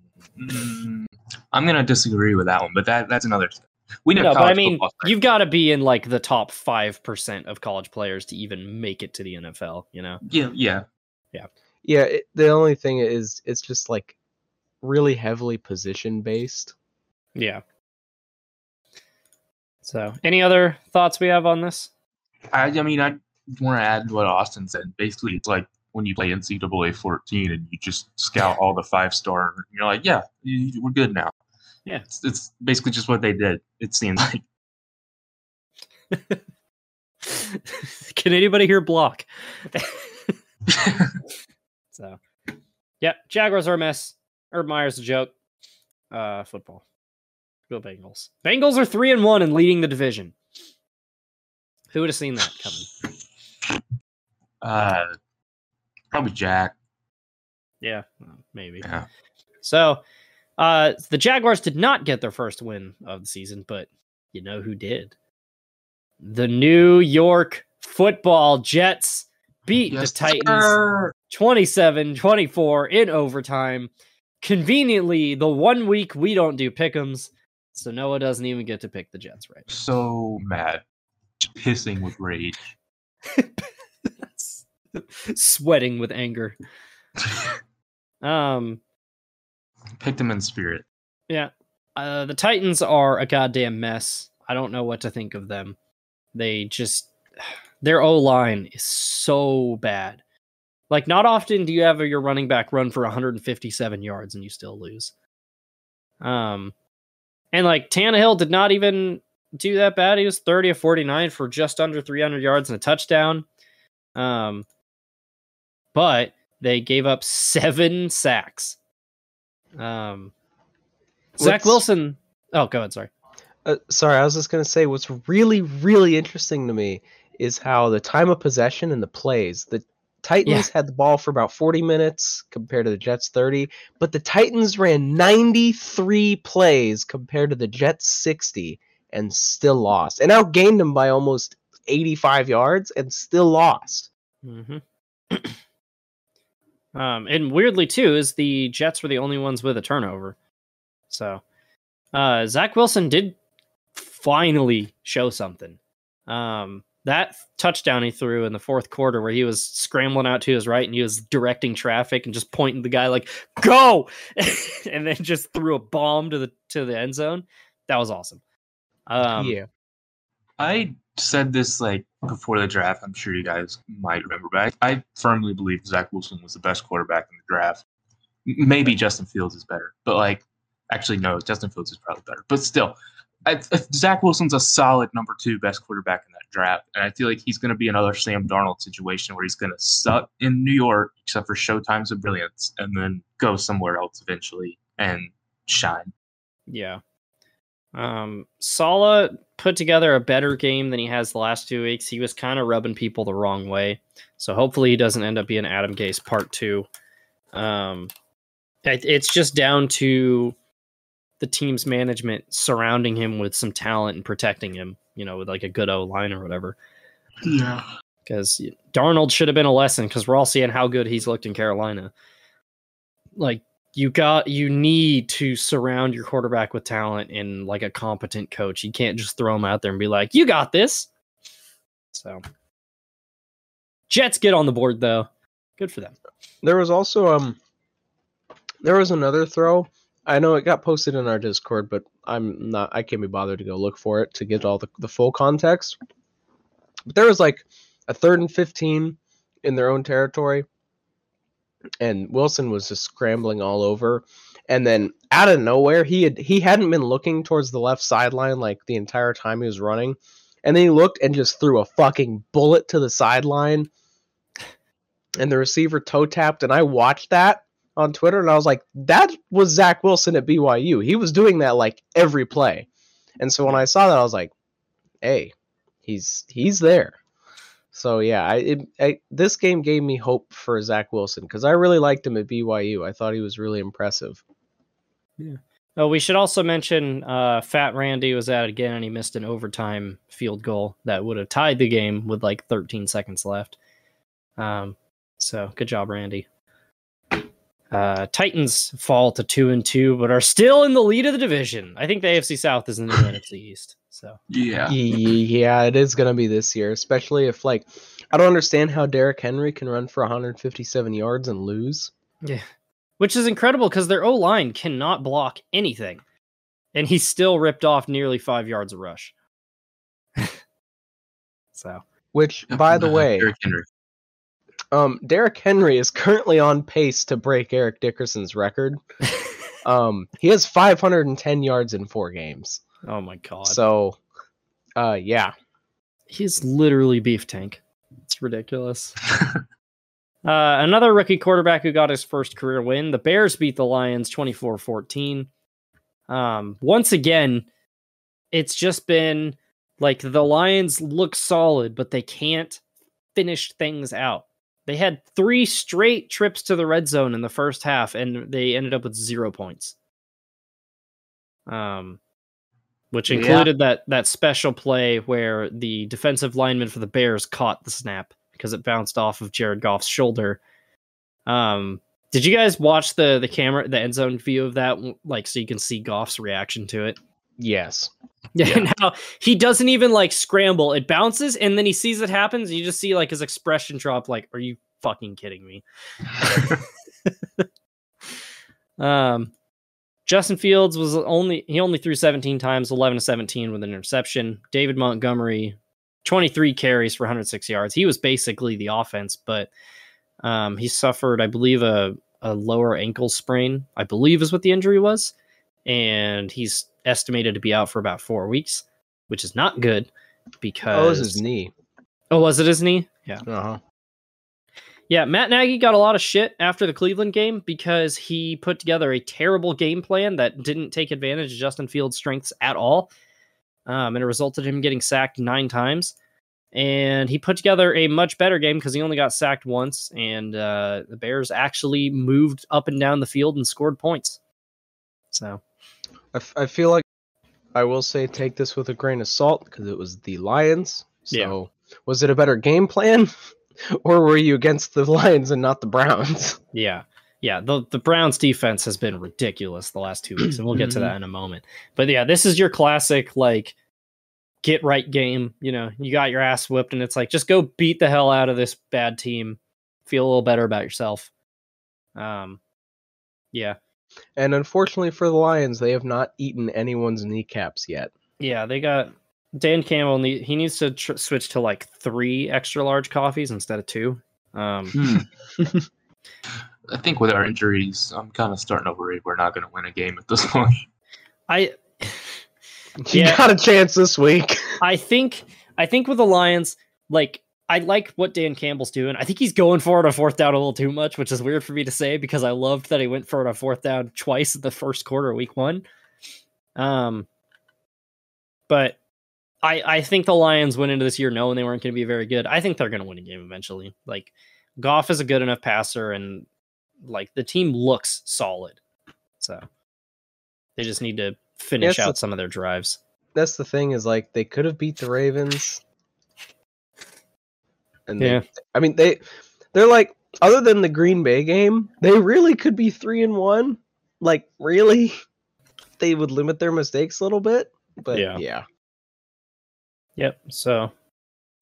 I'm gonna disagree with that one, but that that's another. Thing. We know no, but I mean, you've got to be in like the top five percent of college players to even make it to the NFL. You know? yeah, yeah. Yeah. It, the only thing is, it's just like really heavily position based. Yeah. So, any other thoughts we have on this? I, I mean, I want to add what Austin said. Basically, it's like when you play NCAA 14 and you just scout all the five star. and You're like, yeah, you- we're good now. Yeah. it's, it's basically just what they did. It seems like. Can anybody hear block? so, yeah, Jaguars are a mess. Urban Meyer's a joke. Uh, football. Go Bengals. Bengals are three and one and leading the division. Who would have seen that coming? Uh, probably Jack. Yeah, maybe. Yeah. So, uh, the Jaguars did not get their first win of the season, but you know who did? The New York Football Jets beat Yes, the Titans sir. 27 24 in overtime. Conveniently, the one week we don't do pick'ems, so Noah doesn't even get to pick the Jets right. So mad, pissing with rage. Sweating with anger. Um, Picked him in spirit. Yeah. Uh, the Titans are a goddamn mess. I don't know what to think of them. They just their O line is so bad. Like not often do you have your running back run for 157 yards and you still lose. Um and like Tannehill did not even do that bad. He was 30 of 49 for just under 300 yards and a touchdown. Um but they gave up 7 sacks. Um Zach What's- Wilson. Oh, go ahead. Sorry. Uh, sorry, I was just gonna say what's really, really interesting to me is how the time of possession and the plays. The Titans had the ball for about 40 minutes compared to the Jets 30, but the Titans ran 93 plays compared to the Jets 60 and still lost, and outgained them by almost 85 yards and still lost. hmm um, and weirdly too is the Jets were the only ones with a turnover. So, uh, Zach Wilson did finally show something. Um, that touchdown he threw in the fourth quarter, where he was scrambling out to his right and he was directing traffic and just pointing the guy like "Go," and then just threw a bomb to the to the end zone. That was awesome. Um, yeah, I said this like before the draft. I'm sure you guys might remember, but I, I firmly believe Zach Wilson was the best quarterback in the draft. Maybe Justin Fields is better, but like, actually, no, Justin Fields is probably better. But still, I, Zach Wilson's a solid number two best quarterback in that draft, and I feel like he's going to be another Sam Darnold situation where he's going to suck in New York, except for Showtimes of Brilliance, and then go somewhere else eventually and shine. Yeah. Um, Saleh put together a better game than he has the last two weeks. He was kind of rubbing people the wrong way. So hopefully he doesn't end up being Adam Gase part two. Um, it- it's just down to the team's management surrounding him with some talent and protecting him, you know, with like a good O line or whatever. Yeah. Because Darnold should have been a lesson because we're all seeing how good he's looked in Carolina. Like you got you need to surround your quarterback with talent and like a competent coach. You can't just throw him out there and be like, "You got this." So, Jets get on the board though. Good for them. There was also um there was another throw. I know it got posted in our Discord, but I'm not I can't be bothered to go look for it to get all the, the full context. But there was like a third and fifteen in their own territory. And Wilson was just scrambling all over. And then out of nowhere, he had he hadn't been looking towards the left sideline like the entire time he was running. And then he looked and just threw a fucking bullet to the sideline and the receiver toe tapped, and I watched that on Twitter, and I was like, that was Zach Wilson at BYU. He was doing that like every play, and so when I saw that, I was like, hey, he's he's there. So yeah, I, it, I this game gave me hope for Zach Wilson because I really liked him at BYU. I thought he was really impressive. Yeah. Oh, we should also mention uh, Fat Randy was at again and he missed an overtime field goal that would have tied the game with like 13 seconds left. Um, so good job, Randy. Uh, Titans fall to two and two, but are still in the lead of the division. I think the AFC South is in the new NFC East. So Yeah. Yeah, it is gonna be this year, especially if like I don't understand how Derrick Henry can run for 157 yards and lose. yeah, which is incredible because their O line cannot block anything, and he still ripped off nearly five yards of rush. so Which, by the way, Derrick Henry. Um, Derrick Henry is currently on pace to break Eric Dickerson's record. um, he has 510 yards in four games. oh my god, So, uh, yeah, he's literally beef tank. It's ridiculous. Uh, another rookie quarterback who got his first career win. The Bears beat the Lions 24 14. Um, once again, it's just been like the Lions look solid, but they can't finish things out. They had three straight trips to the red zone in the first half, and they ended up with zero points. Um, which Yeah. included that that special play where the defensive lineman for the Bears caught the snap because it bounced off of Jared Goff's shoulder. Um, did you guys watch the the camera, the end zone view of that, like so you can see Goff's reaction to it? Yes. Yeah, now he doesn't even like scramble. It bounces and then he sees it happens. And you just see like his expression drop. Like, are you fucking kidding me? Um, Justin Fields was only he only threw 17 times, 11 to 17 with an interception. David Montgomery, 23 carries for 106 yards. He was basically the offense, but um, he suffered, I believe, a a lower ankle sprain. I believe is what the injury was, and he's estimated to be out for about four weeks, which is not good because Oh, it was his knee. Oh, was it his knee? Yeah. Uh huh. Yeah, Matt Nagy got a lot of shit after the Cleveland game because he put together a terrible game plan that didn't take advantage of Justin Fields' strengths at all. Um, and it resulted in him getting sacked nine times. And he put together a much better game because he only got sacked once. And uh, the Bears actually moved up and down the field and scored points. So, I, f- I feel like I will say take this with a grain of salt because it was the Lions. So Yeah. was it a better game plan, or were you against the Lions and not the Browns? yeah. Yeah, the, the Browns defense has been ridiculous the last two weeks, and we'll get to that in a moment. But yeah, this is your classic like get right game. You know, you got your ass whipped, and it's like just go beat the hell out of this bad team. Feel a little better about yourself. Um, yeah, And unfortunately for the Lions, they have not eaten anyone's kneecaps yet. yeah, they got Dan Campbell. Need, he needs to tr- switch to like three extra large coffees instead of two. Um, Hmm. I think with our injuries, I'm kind of starting to worry we're not going to win a game at this point. I You Yeah. got a chance this week. I think I think with the Lions, like I like what Dan Campbell's doing. I think he's going for it on fourth down a little too much, which is weird for me to say because I loved that he went for it on fourth down twice in the first quarter week one. Um, but I I think the Lions went into this year knowing they weren't going to be very good. I think they're going to win a game eventually. Like Goff is a good enough passer, and like the team looks solid, so they just need to finish out some of their drives. That's the thing is like they could have beat the Ravens. And they, Yeah. I mean they they're like other than the Green Bay game, they really could be 3 and 1 like really they would limit their mistakes a little bit. But Yeah. yeah. Yep. So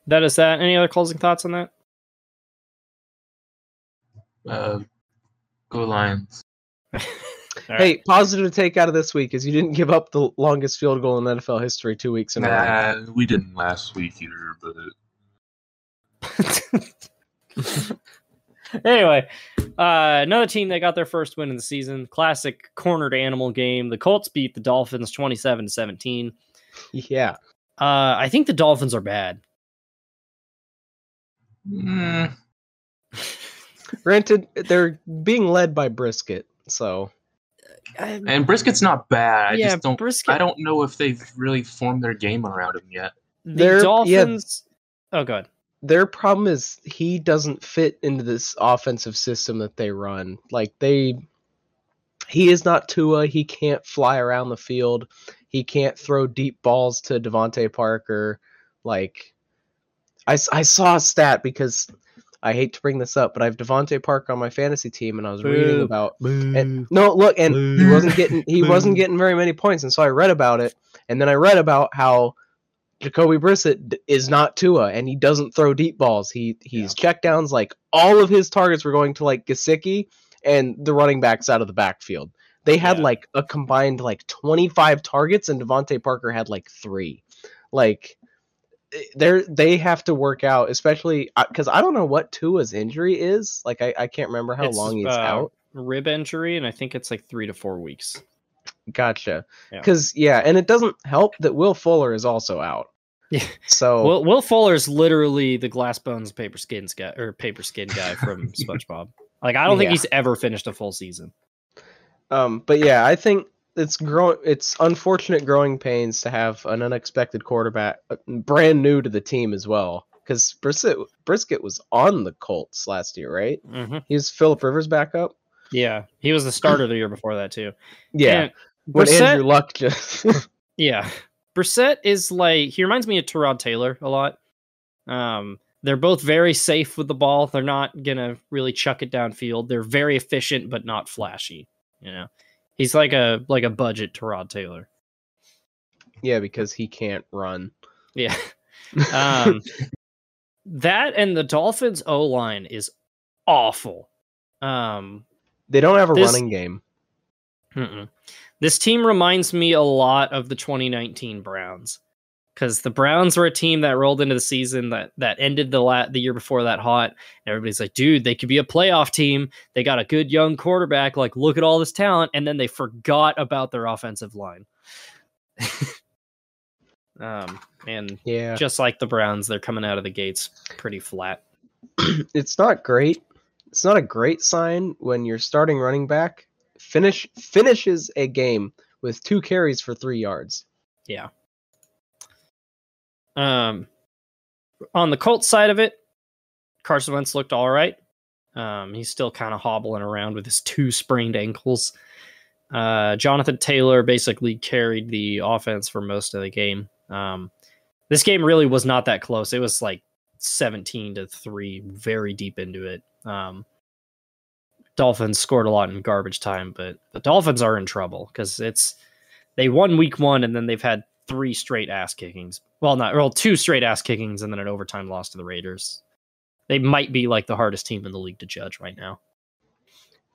that is that. Any other closing thoughts on that? Uh, go Lions. All right. Hey, positive to take out of this week is you didn't give up the longest field goal in NFL history two weeks in a row. Nah, we didn't last week either, but anyway, uh, another team that got their first win in the season. Classic cornered animal game. The Colts beat the Dolphins 27 to 17. Yeah. Uh, I think the Dolphins are bad. mm, Granted, they're being led by Brisket, so I, and Brisket's not bad. I yeah, just don't. Brisket. I don't know if they've really formed their game around him yet. The They're- yeah. Dolphins. Oh, good. Their problem is he doesn't fit into this offensive system that they run. Like they he is not Tua, he can't fly around the field. He can't throw deep balls to DeVante Parker. Like I, I saw a stat because I hate to bring this up, but I have DeVante Parker on my fantasy team and I was reading Boo. about and no, look, and he wasn't getting he wasn't getting very many points, and so I read about it, and then I read about how Jacoby Brissett is not Tua, and he doesn't throw deep balls. He he's checkdowns like all of his targets were going to like Gesicki and the running backs out of the backfield. They had Yeah. like a combined like twenty five targets, and DeVante Parker had like three. Like they they have to work out, especially because I don't know what Tua's injury is. Like I, I can't remember how It's, long he's uh, out. Rib injury, and I think it's like three to four weeks. Gotcha. Yeah. Because yeah. and it doesn't help that Will Fuller is also out. Yeah. So Will Will Fuller's literally the glass bones paper skins guy or paper skin guy from SpongeBob. Like I don't think Yeah. he's ever finished a full season. um, but yeah, I think it's growing. It's unfortunate growing pains to have an unexpected quarterback, uh, brand new to the team as well. Because Brisket Brisket was on the Colts last year, right? hmm He was Philip Rivers backup. Yeah, he was the starter the year before that too. Yeah, And when Brissett- Andrew Luck just Yeah. Brissett is like he reminds me of Tyrod Taylor a lot. Um, they're both very safe with the ball. They're not gonna really chuck it downfield. They're very efficient but not flashy. You know, he's like a like a budget Tyrod Taylor. yeah, because he can't run. Yeah. Um, that and the Dolphins O line is awful. Um, They don't have a This- running game. Mm-mm. This team reminds me a lot of the 2019 Browns because the Browns were a team that rolled into the season that that ended the la- the year before that hot. And everybody's like, dude, they could be a playoff team. They got a good young quarterback. Like, look at all this talent, and then they forgot about their offensive line. um, and Yeah, just like the Browns, they're coming out of the gates pretty flat. it's not great. It's not a great sign when your starting running back finish finishes a game with two carries for three yards. Yeah. Um, on the Colts side of it, Carson Wentz looked all right. Um, he's still kind of hobbling around with his two sprained ankles. Uh, Jonathan Taylor basically carried the offense for most of the game. Um, this game really was not that close. It was like 17 to 3, very deep into it. Um, Dolphins scored a lot in garbage time, but the Dolphins are in trouble because it's they won week one and then they've had three straight ass kickings. Well, not well, two straight ass kickings and then an overtime loss to the Raiders. They might be like the hardest team in the league to judge right now.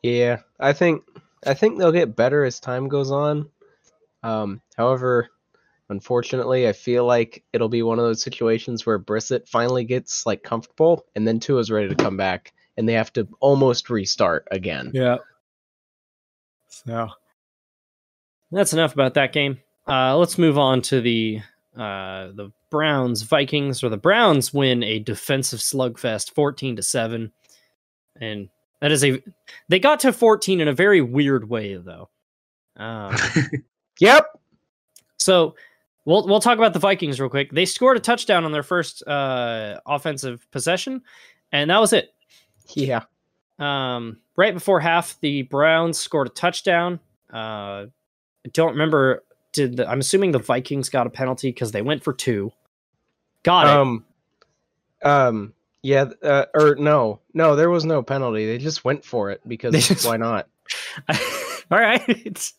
Yeah, I think I think they'll get better as time goes on. Um, however, unfortunately, I feel like it'll be one of those situations where Brissett finally gets like comfortable, and then Tua's ready to come back, and they have to almost restart again. Yeah. So that's enough about that game. Uh, let's move on to the uh, the Browns Vikings, or the Browns win a defensive slugfest, fourteen to seven, and that is a they got to fourteen in a very weird way though. Um, Yep. So we'll we'll talk about the Vikings real quick. They scored a touchdown on their first uh, offensive possession, and that was it. Yeah. Um, right before half, the Browns scored a touchdown. Uh, I don't remember. Did the, I'm assuming the Vikings got a penalty because they went for two. Got it. Um. Um. Yeah. Uh, or no, no, there was no penalty. They just went for it because why not? All right.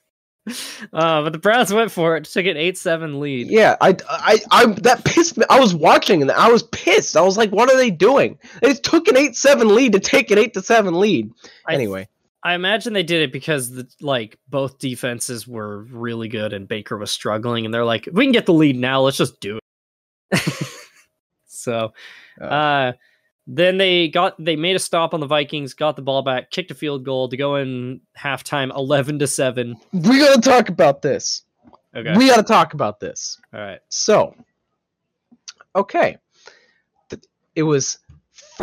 Uh, but the Browns went for it, took an eight-seven lead. Yeah, I, I, I, that pissed me. I was watching and I was pissed. I was like, what are they doing? They took an eight-seven lead to take an eight to seven lead. I- Anyway, I imagine they did it because the like both defenses were really good and Baker was struggling, and they're like, "We can get the lead now. Let's just do it." so, Uh. uh, then they got they made a stop on the Vikings, got the ball back, kicked a field goal to go in halftime, eleven to seven. we gotta talk about this. Okay, We gotta talk about this. all right. So, okay, it was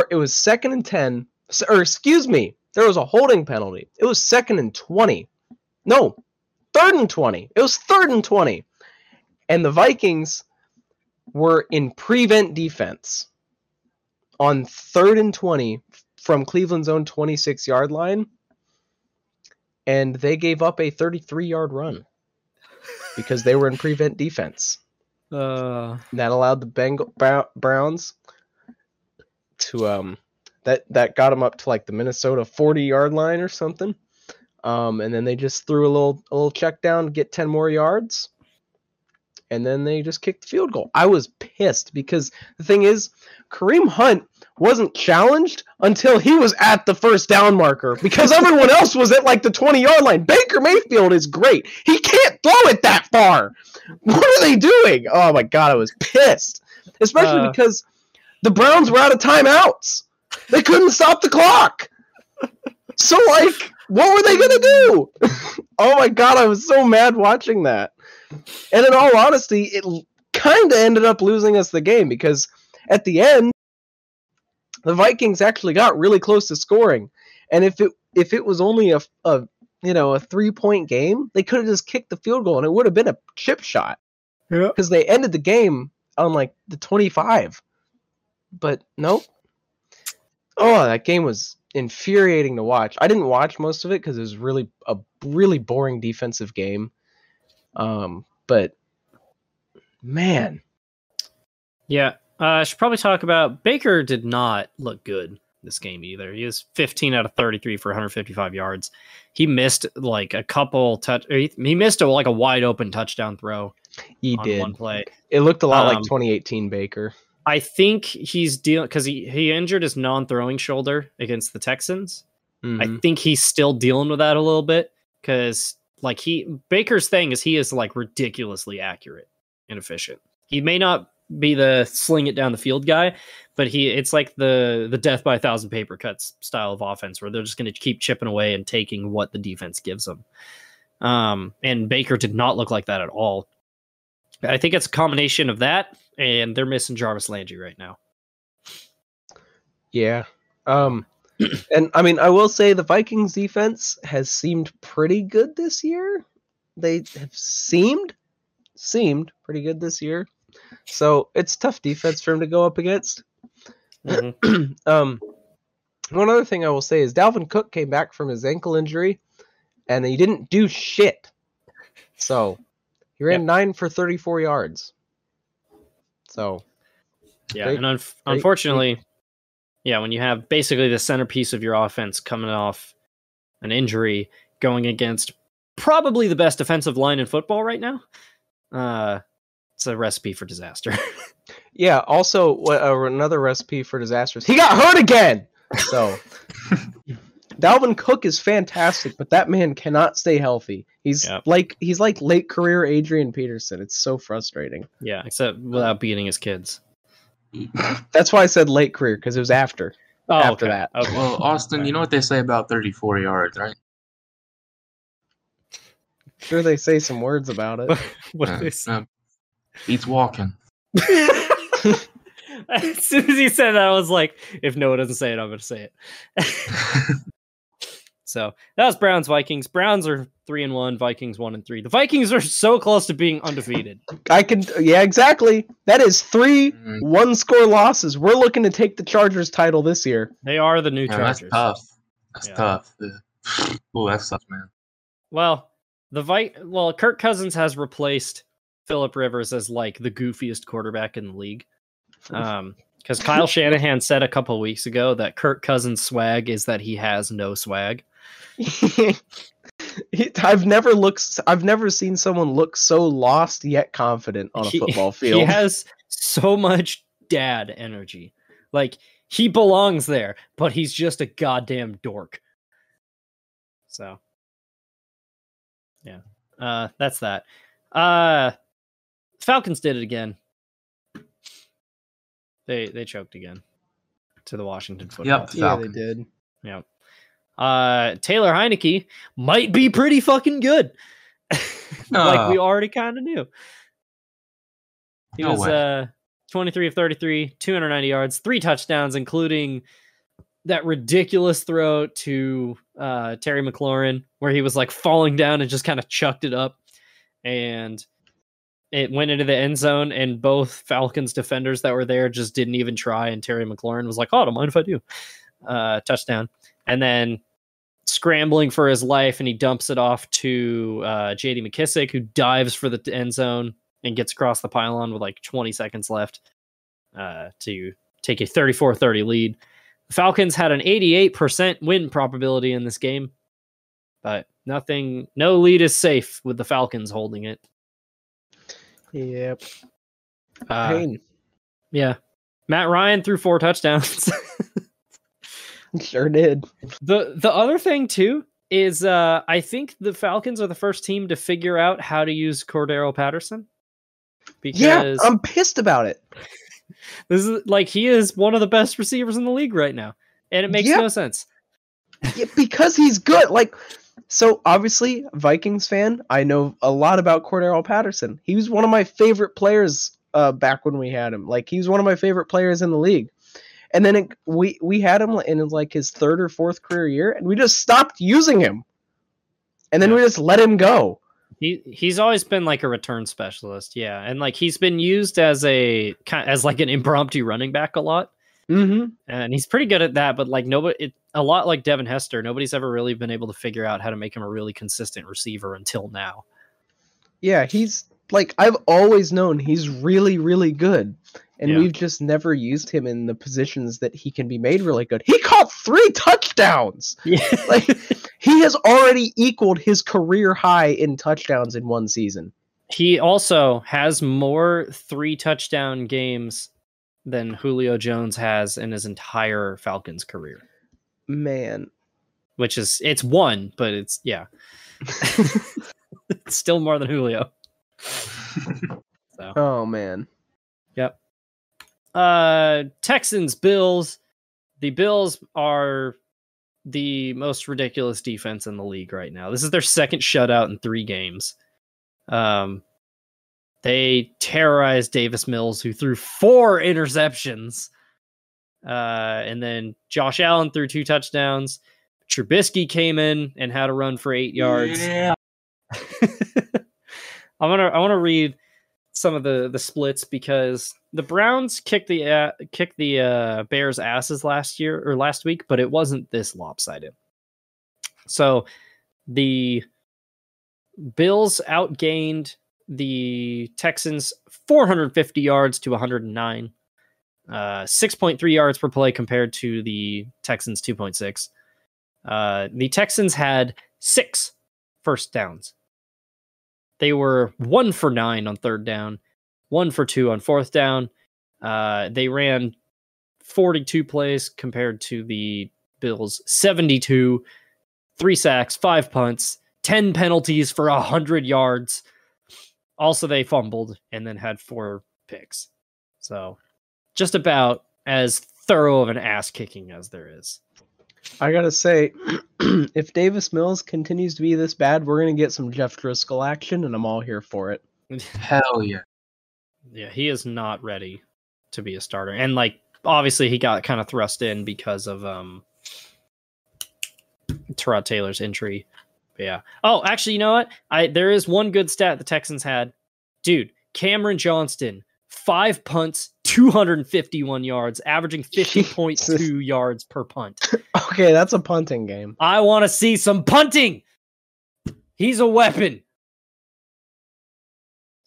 it was second and ten, or excuse me, there was a holding penalty. It was second and twenty. No, third and twenty. It was third and twenty, and the Vikings were in prevent defense on third and twenty from Cleveland's own twenty-six yard line, and they gave up a thirty-three yard run because they were in prevent defense Uh, that allowed the Bengal Browns to um that that got them up to like the Minnesota 40 yard line or something. Um, and then they just threw a little a little check down to get 10 more yards. And then they just kicked the field goal. I was pissed because the thing is, Kareem Hunt wasn't challenged until he was at the first down marker because everyone else was at like the 20 yard line. Baker Mayfield is great. He can't throw it that far. What are they doing? Oh my god, I was pissed. Especially Uh. because the Browns were out of timeouts. They couldn't stop the clock. So like, what were they gonna do? oh my god, I was so mad watching that. And in all honesty, it kind of ended up losing us the game because at the end, the Vikings actually got really close to scoring. And if it if it was only a, a you know a three point game, they could have just kicked the field goal and it would have been a chip shot. Yeah. because they ended the game on like the 25 but nope. Oh that game was infuriating to watch. I didn't watch most of it because it was really a really boring defensive game um but man Yeah, uh, I should probably talk about Baker. Did not look good this game either. He was 15 out of 33 for 155 yards. He missed like a couple touch. He, missed a like a wide open touchdown throw he on did one play. it looked a lot like Um, 2018 baker I think he's dealing because he he injured his non-throwing shoulder against the Texans. I Mhm. think he's still dealing with that a little bit because like he Baker's thing is he is like ridiculously accurate and efficient. He may not be the sling it down the field guy, but he it's like the the death by a thousand paper cuts style of offense where they're just going to keep chipping away and taking what the defense gives them. Um, and Baker did not look like that at all. I think it's a combination of that and they're missing Jarvis Landry right now. Yeah. Um and I mean I will say the Vikings defense has seemed pretty good this year. They have seemed seemed pretty good this year. So it's tough defense for him to go up against. Mhm. um one other thing I will say is Dalvin Cook came back from his ankle injury and he didn't do shit. So he ran Yep. 9 for 34 yards. So Yeah, Great- and unf- great- unfortunately, yeah, when you have basically the centerpiece of your offense coming off an injury, going against probably the best defensive line in football right now, uh, it's a recipe for disaster. Yeah. Also, what, uh, another recipe for disasters. He got hurt again. So, Dalvin Cook is fantastic, but that man cannot stay healthy. He's Yep. like he's like late career Adrian Peterson. It's so frustrating. yeah, except without beating his kids. That's why I said late career because it was after. Oh, After okay, that. okay. Well, Austin, you know what they say about 34 yards, right? Sure, they say some words about it. what Uh, is uh, beats walking. as soon as he said that, I was like, if Noah doesn't say it, I'm going to say it. So that was Browns Vikings. Browns are three and one. Vikings one and three. The Vikings are so close to being undefeated. I can. Yeah, exactly. That is three Mm, one score losses. We're looking to take the Chargers title this year. They are the new man, that's tough. That's Yeah. tough. Oh, that's tough, man. Well, the Vi- well, Kirk Cousins has replaced Philip Rivers as like the goofiest quarterback in the league. Um, because Kyle Shanahan said a couple weeks ago that Kirk Cousins' swag is that he has no swag. He- I've never looked. I've never seen someone look so lost yet confident on a He- football field. He has so much dad energy. Like he belongs there, but he's just a goddamn dork. So yeah. Uh that's that. Uh Falcons did it again. They they choked again to the Washington football. Yep. team. yeah, they did. Yep. Uh Taylor Heinicke might be pretty fucking good. like we Oh. already kind of knew. He No was way. uh 23 of 33, 290 yards, three touchdowns, including that ridiculous throw to uh, Terry McLaurin, where he was like falling down and just kind of chucked it up. And it went into the end zone, and both Falcons defenders that were there just didn't even try. And Terry McLaurin was like, Oh, don't mind if I do. Uh, touchdown. And then scrambling for his life, and he dumps it off to uh, JD McKissic, who dives for the end zone and gets across the pylon with like 20 seconds left uh, to take a 34 30 lead. The Falcons had an 88% win probability in this game, but nothing, no lead is safe with the Falcons holding it. Yep. Uh, Pain. yeah. Matt Ryan threw four touchdowns. Sure did. the the other thing too is uh I think the Falcons are the first team to figure out how to use Cordarrelle Patterson. Because Yeah, I'm pissed about it. This is like he is one of the best receivers in the league right now, and it makes Yeah. no sense. Yeah, because he's good. Like, so obviously, Vikings fan, I know a lot about Cordarrelle Patterson. He was one of my favorite players uh, back when we had him. Like, he was one of my favorite players in the league. And then it, we we had him in like his third or fourth career year, and we just stopped using him. And then we just let him go. He he's always been like a return specialist, yeah, and like he's been used as a as like an impromptu running back a lot, Mm-hmm. and he's pretty good at that. But like nobody, it, a lot like Devin Hester, nobody's ever really been able to figure out how to make him a really consistent receiver until now. Yeah, he's like I've always known he's really, really good. And Yeah. we've just never used him in the positions that he can be made really good. He caught three touchdowns. Yeah, Like he has already equaled his career high in touchdowns in one season. he also has more three touchdown games than Julio Jones has in his entire Falcons career. Man. which is it's one, but it's yeah, it's still more than Julio. So, Oh man. yep. Uh, Texans Bills. The Bills are the most ridiculous defense in the league right now. This is their second shutout in three games. Um, they terrorized Davis Mills, who threw four interceptions. Uh, and then Josh Allen threw two touchdowns. Trubisky came in and had a run for eight yards. Yeah. I'm gonna I want to read some of the the splits because the Browns kicked the uh, kicked the uh, Bears asses last year or last week, but it wasn't this lopsided. So the Bills outgained the Texans 450 yards to 109. Uh, 6.3 yards per play compared to the Texans 2.6. Uh, the Texans had six first downs. They were one for nine on third down, one for two on fourth down. Uh, they ran 42 plays compared to the Bills 72, three sacks, five punts, 10 penalties for 100 yards. Also, they fumbled and then had four picks. So, just about as thorough of an ass kicking as there is. I gotta say, if Davis Mills continues to be this bad, we're gonna get some Jeff Driskel action, and I'm all here for it. Hell yeah. Yeah, he is not ready to be a starter. And like obviously he got kind of thrust in because of um Tyrod Taylor's injury. But yeah. Oh, actually, you know what? I there is one good stat the Texans had. Dude, Cameron Johnston, five punts, 251 yards, averaging 50.2 yards per punt. Okay, that's a punting game. I want to see some punting. He's a weapon.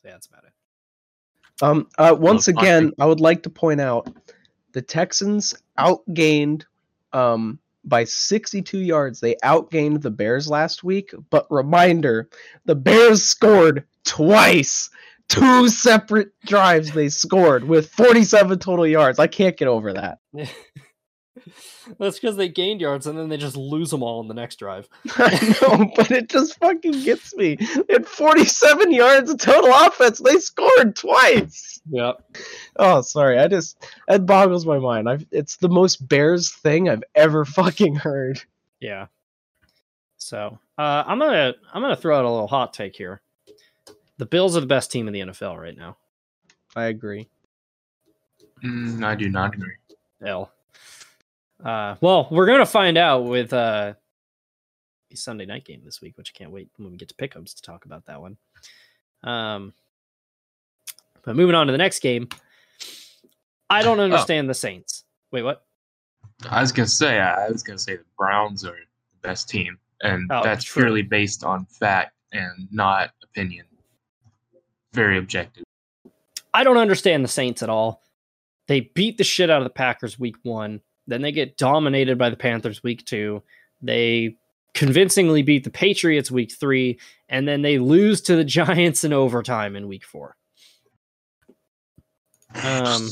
Yeah, that's about it. Um, uh, once punting. again, I would like to point out the Texans outgained um by 62 yards. They outgained the Bears last week, but reminder, the Bears scored twice. Two separate drives they scored with 47 total yards. I can't get over that. That's because they gained yards and then they just lose them all in the next drive. I know, but it just fucking gets me. At 47 yards of total offense, they scored twice. Yep. Oh, sorry. I just that boggles my mind. I've it's the most Bears thing I've ever fucking heard. Yeah. So uh, I'm gonna I'm gonna throw out a little hot take here. The Bills are the best team in the NFL right now. I agree. Mm, I do not agree. L. Uh, well, we're gonna find out with uh, the Sunday night game this week, which I can't wait when we get to pickups to talk about that one. Um, but moving on to the next game, I don't understand the Saints. Wait, what? I was gonna say I was gonna say the Browns are the best team, and Oh, that's true. purely based on fact and not opinion. Very objective. I don't understand the Saints at all. They beat the shit out of the Packers week one. Then they get dominated by the Panthers week two. They convincingly beat the Patriots week three. And then they lose to the Giants in overtime in week four. Um,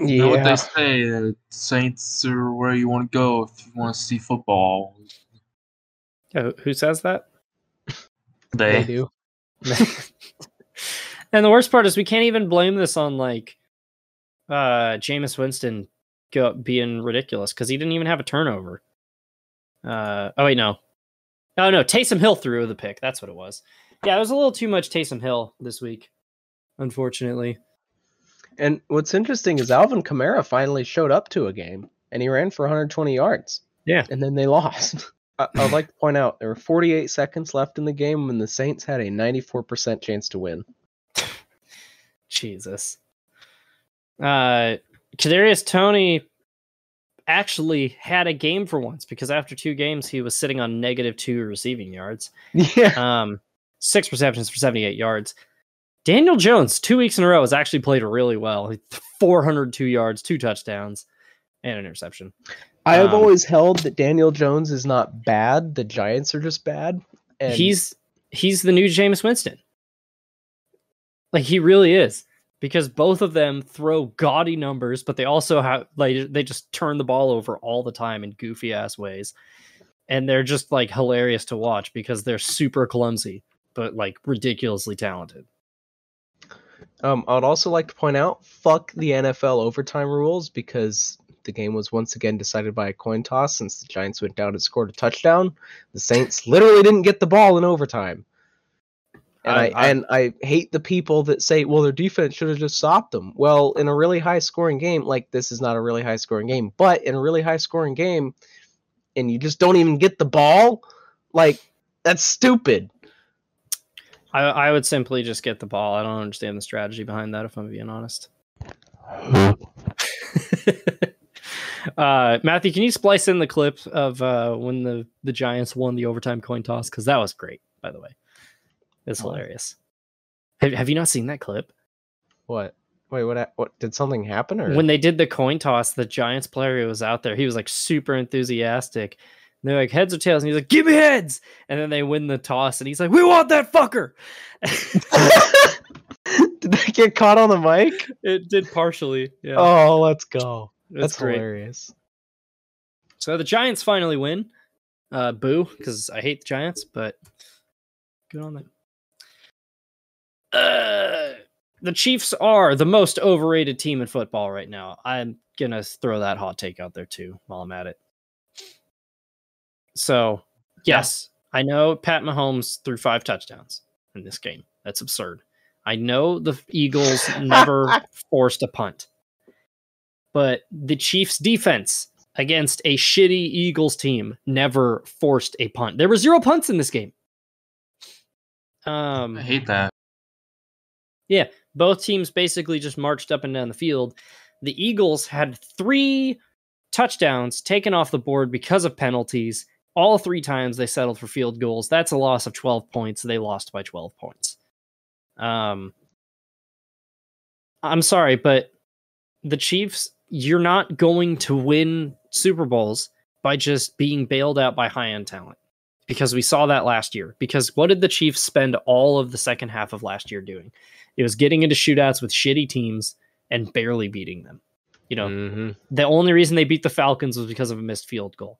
You know what they say? The Saints are where you want to go if you want to see football. who who says that? They They do. and the worst part is we can't even blame this on like uh Jameis Winston go, being ridiculous because he didn't even have a turnover. Uh oh wait no. Oh no, Taysom Hill threw the pick. That's what it was. Yeah, it was a little too much Taysom Hill this week, unfortunately. And what's interesting is Alvin Kamara finally showed up to a game and he ran for 120 yards. Yeah. And then they lost. I, I'd like to point out there were 48 seconds left in the game when the Saints had a 94% chance to win. Jesus. Uh Kadarius Toney actually had a game for once because after two games he was sitting on negative two receiving yards. Yeah. um, six receptions for 78 yards. Daniel Jones, two weeks in a row, has actually played really well. 402 yards, two touchdowns, and an interception. I have Um, always held that Daniel Jones is not bad. The Giants are just bad. And he's he's the new Jameis Winston. Like he really is. Because both of them throw gaudy numbers, but they also have like they just turn the ball over all the time in goofy ass ways. And they're just like hilarious to watch because they're super clumsy, but like ridiculously talented. Um, I would also like to point out, fuck the NFL overtime rules because the game was once again decided by a coin toss since the Giants went down and scored a touchdown. The Saints literally didn't get the ball in overtime. And I, I- I- and I hate the people that say, well, their defense should have just stopped them. Well, in a really high scoring game, like this is not a really high scoring game, but in a really high scoring game, and you just don't even get the ball, like that's stupid. I, I would simply just get the ball. I don't understand the strategy behind that, if I'm being honest. uh, Matthew, can you splice in the clip of uh, when the, the Giants won the overtime coin toss? Because that was great, by the way. It's What? hilarious. Have, have you not seen that clip? What? Wait, what? What did something happen? Or When they did the coin toss, the Giants player who was out there, he was like super enthusiastic. And they're like heads or tails, and he's like, "Give me heads!" And then they win the toss, and he's like, "We want that fucker." did they get caught on the mic? it did partially, yeah. Oh, let's go. It's That's hilarious. So the Giants finally win. Uh, boo, because I hate the Giants, but good on them. Uh, the Chiefs are the most overrated team in football right now. I'm gonna throw that hot take out there too while I'm at it. So, yes, I know Pat Mahomes threw five touchdowns in this game. That's absurd. I know the Eagles never forced a punt, but the Chiefs' defense against a shitty Eagles team never forced a punt. There were zero punts in this game. Um, I hate that. Both teams basically just marched up and down the field. The Eagles had three touchdowns taken off the board because of penalties. All three times they settled for field goals. That's a loss of 12 points. They lost by 12 points. Um, I'm sorry, but the Chiefs, you're not going to win Super Bowls by just being bailed out by high end talent. Because we saw that last year. Because what did the Chiefs spend all of the second half of last year doing? It was getting into shootouts with shitty teams and barely beating them. You know, Mhm. the only reason they beat the Falcons was because of a missed field goal.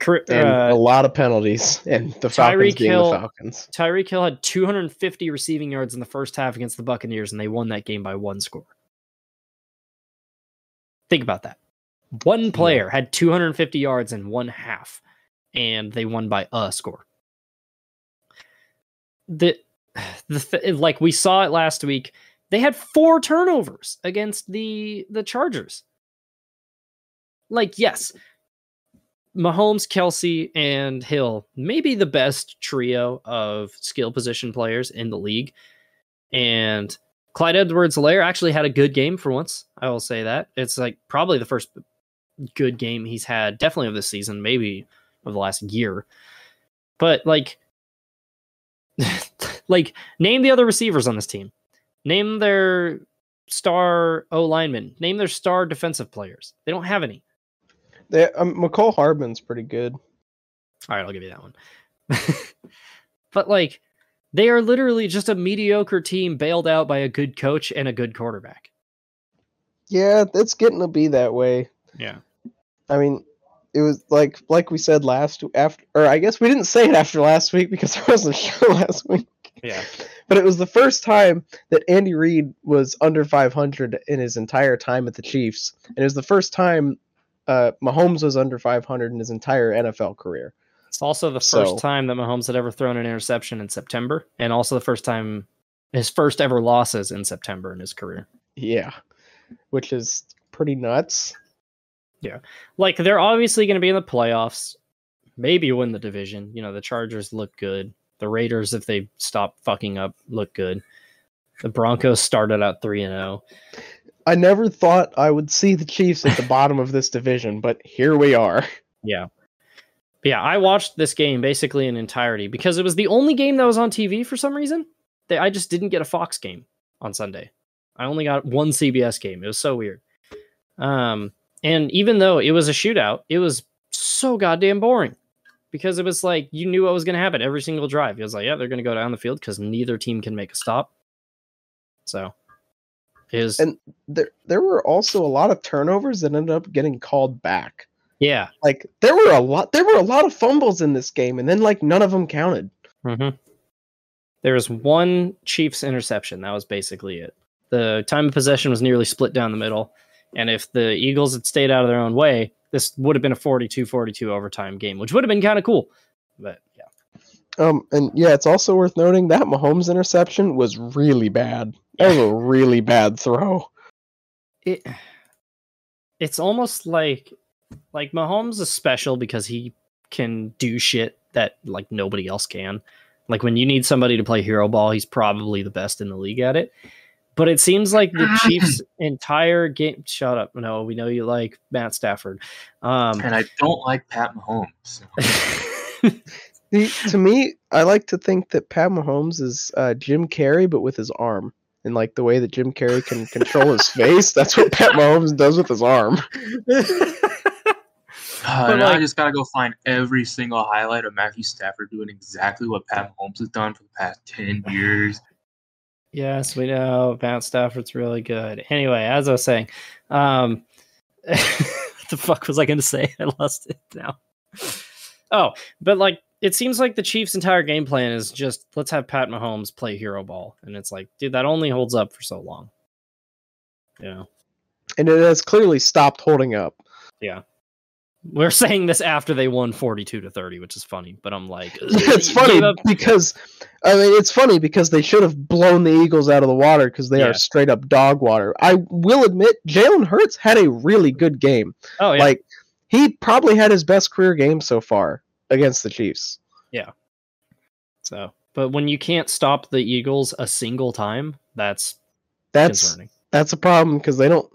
Cur- And uh, a lot of penalties, and the Falcons Tyreek being Hill- the Falcons. Tyreek Hill had 250 receiving yards in the first half against the Buccaneers, and they won that game by one score. Think about that. One player had 250 yards in one half, and they won by a score. The, the th- like we saw it last week, they had four turnovers against the the Chargers. Like, yes, Mahomes, Kelce, and Hill maybe the best trio of skill position players in the league. And Clyde Edwards Helaire actually had a good game for once. I will say that. It's like probably the first good game he's had, definitely of this season, maybe of the last year. But like like name the other receivers on this team. Name their star O linemen. Name their star defensive players. They don't have any. They, um, Mecole Hardman's pretty good. All right, I'll give you that one. but like, they are literally just a mediocre team bailed out by a good coach and a good quarterback. Yeah, it's getting to be that way. Yeah. I mean, it was like like we said last after, or I guess we didn't say it after last week because there wasn't a show last week. Yeah. But it was the first time that Andy Reid was under 500 in his entire time at the Chiefs, and it was the first time uh, Mahomes was under 500 in his entire NFL career. It's also the So- first time that Mahomes had ever thrown an interception in September, and also the first time his first ever losses in September in his career. Yeah, which is pretty nuts. Yeah, like, they're obviously going to be in the playoffs, maybe win the division. You know, the Chargers look good. The Raiders, if they stop fucking up, look good. The Broncos started out 3 and oh. 0. I never thought I would see the Chiefs at the bottom of this division, but here we are. Yeah. But yeah, I watched this game basically in entirety because it was the only game that was on TV for some reason. They, I just didn't get a Fox game on Sunday. I only got one CBS game. It was so weird. Um, and even though it was a shootout, it was so goddamn boring because it was like you knew what was going to happen every single drive. It was like, yeah, they're going to go down the field because neither team can make a stop. So, is And there there were also a lot of turnovers that ended up getting called back. yeah, Like there were a lot there were a lot of fumbles in this game and then like none of them counted. hmm There was one Chiefs interception. That was basically it. The time of possession was nearly split down the middle. And if the Eagles had stayed out of their own way, this would have been a 42 42 overtime game, which would have been kind of cool. But yeah. Um and yeah, it's also worth noting that Mahomes interception was really bad. That was a really bad throw. It it's almost like like Mahomes is special because he can do shit that like nobody else can. Like when you need somebody to play hero ball, he's probably the best in the league at it. But it seems like the Chiefs' entire game. Shut up! No, we know you like Matt Stafford. Um, And I don't like Pat Mahomes. See, to me, I like to think that Pat Mahomes is uh, Jim Carrey, but with his arm. And like the way that Jim Carrey can control his face, that's what Pat Mahomes does with his arm. Uh, But, now like- I just gotta go find every single highlight of Matthew Stafford doing exactly what Pat Mahomes has done for the past ten years. Yes, we know Matt Stafford's really good. Anyway, as I was saying, um, what the fuck was I going to say? I lost it now. Oh, but like it seems like the Chiefs' entire game plan is just let's have Pat Mahomes play hero ball, and it's like, dude, that only holds up for so long. Yeah, And it has clearly stopped holding up. We're saying this after they won forty-two to thirty, which is funny. But I'm like, it's funny because I mean it's funny because they should have blown the Eagles out of the water because they Yeah. are straight up dog water. I will admit Jalen Hurts had a really good game. Oh yeah, Like he probably had his best career game so far against the Chiefs. Yeah. So. But when you can't stop the Eagles a single time, that's That's concerning. that's a problem because they don't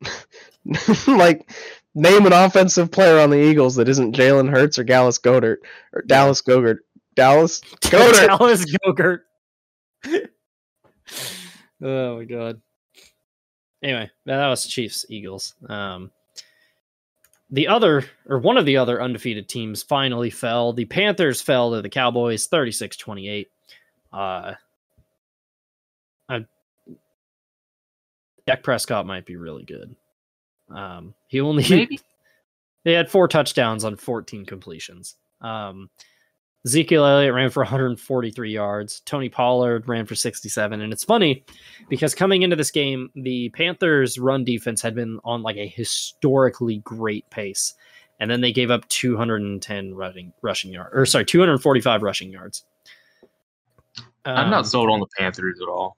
like name an offensive player on the Eagles that isn't Jalen Hurts or Dallas Goedert or Dallas Gogurt. Dallas Goddard. Dallas Gogurt. oh my god. Anyway, that was Chiefs Eagles. Um, the other or one of the other undefeated teams finally fell. The Panthers fell to the Cowboys 36-28. Uh I, Dak Prescott might be really good. Um he only Maybe. they had four touchdowns on 14 completions. Um Ezekiel Elliott ran for 143 yards. Tony Pollard ran for 67. And it's funny because coming into this game, the Panthers' run defense had been on like a historically great pace. And then they gave up 210 rushing rushing yards, or sorry, 245 rushing yards. I'm Um, not sold on the Panthers at all.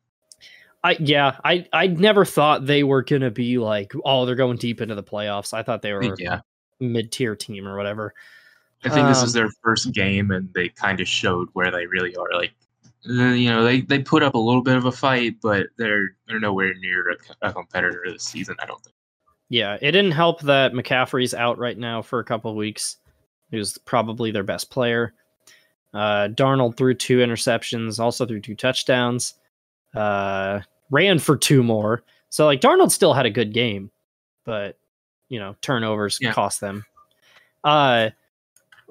I yeah, I I never thought they were gonna be like, oh, they're going deep into the playoffs. I thought they were Yeah, mid tier team or whatever. I think this is Um, their first game, and they kind of showed where they really are. Like, uh, you know, they, they put up a little bit of a fight, but they're they're nowhere near a, a competitor this season. I don't think. Yeah, it didn't help that McCaffrey's out right now for a couple of weeks. He was probably their best player. Uh, Darnold threw two interceptions, also threw two touchdowns. Uh, ran for two more. So like Darnold still had a good game, but you know turnovers Yeah. cost them. Uh,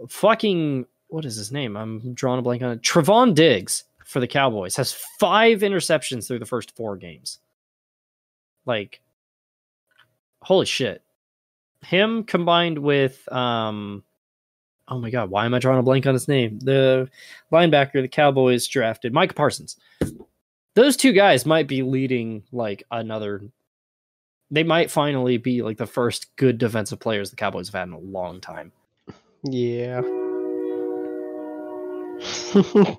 fucking what is his name? I'm drawing a blank on it. Trevon Diggs for the Cowboys has five interceptions through the first four games. Like, holy shit! Him combined with um, oh my god, why am I drawing a blank on his name? The linebacker the Cowboys drafted, Micah Parsons. Those two guys might be leading like another. They might finally be like the first good defensive players the Cowboys have had in a long time. Yeah.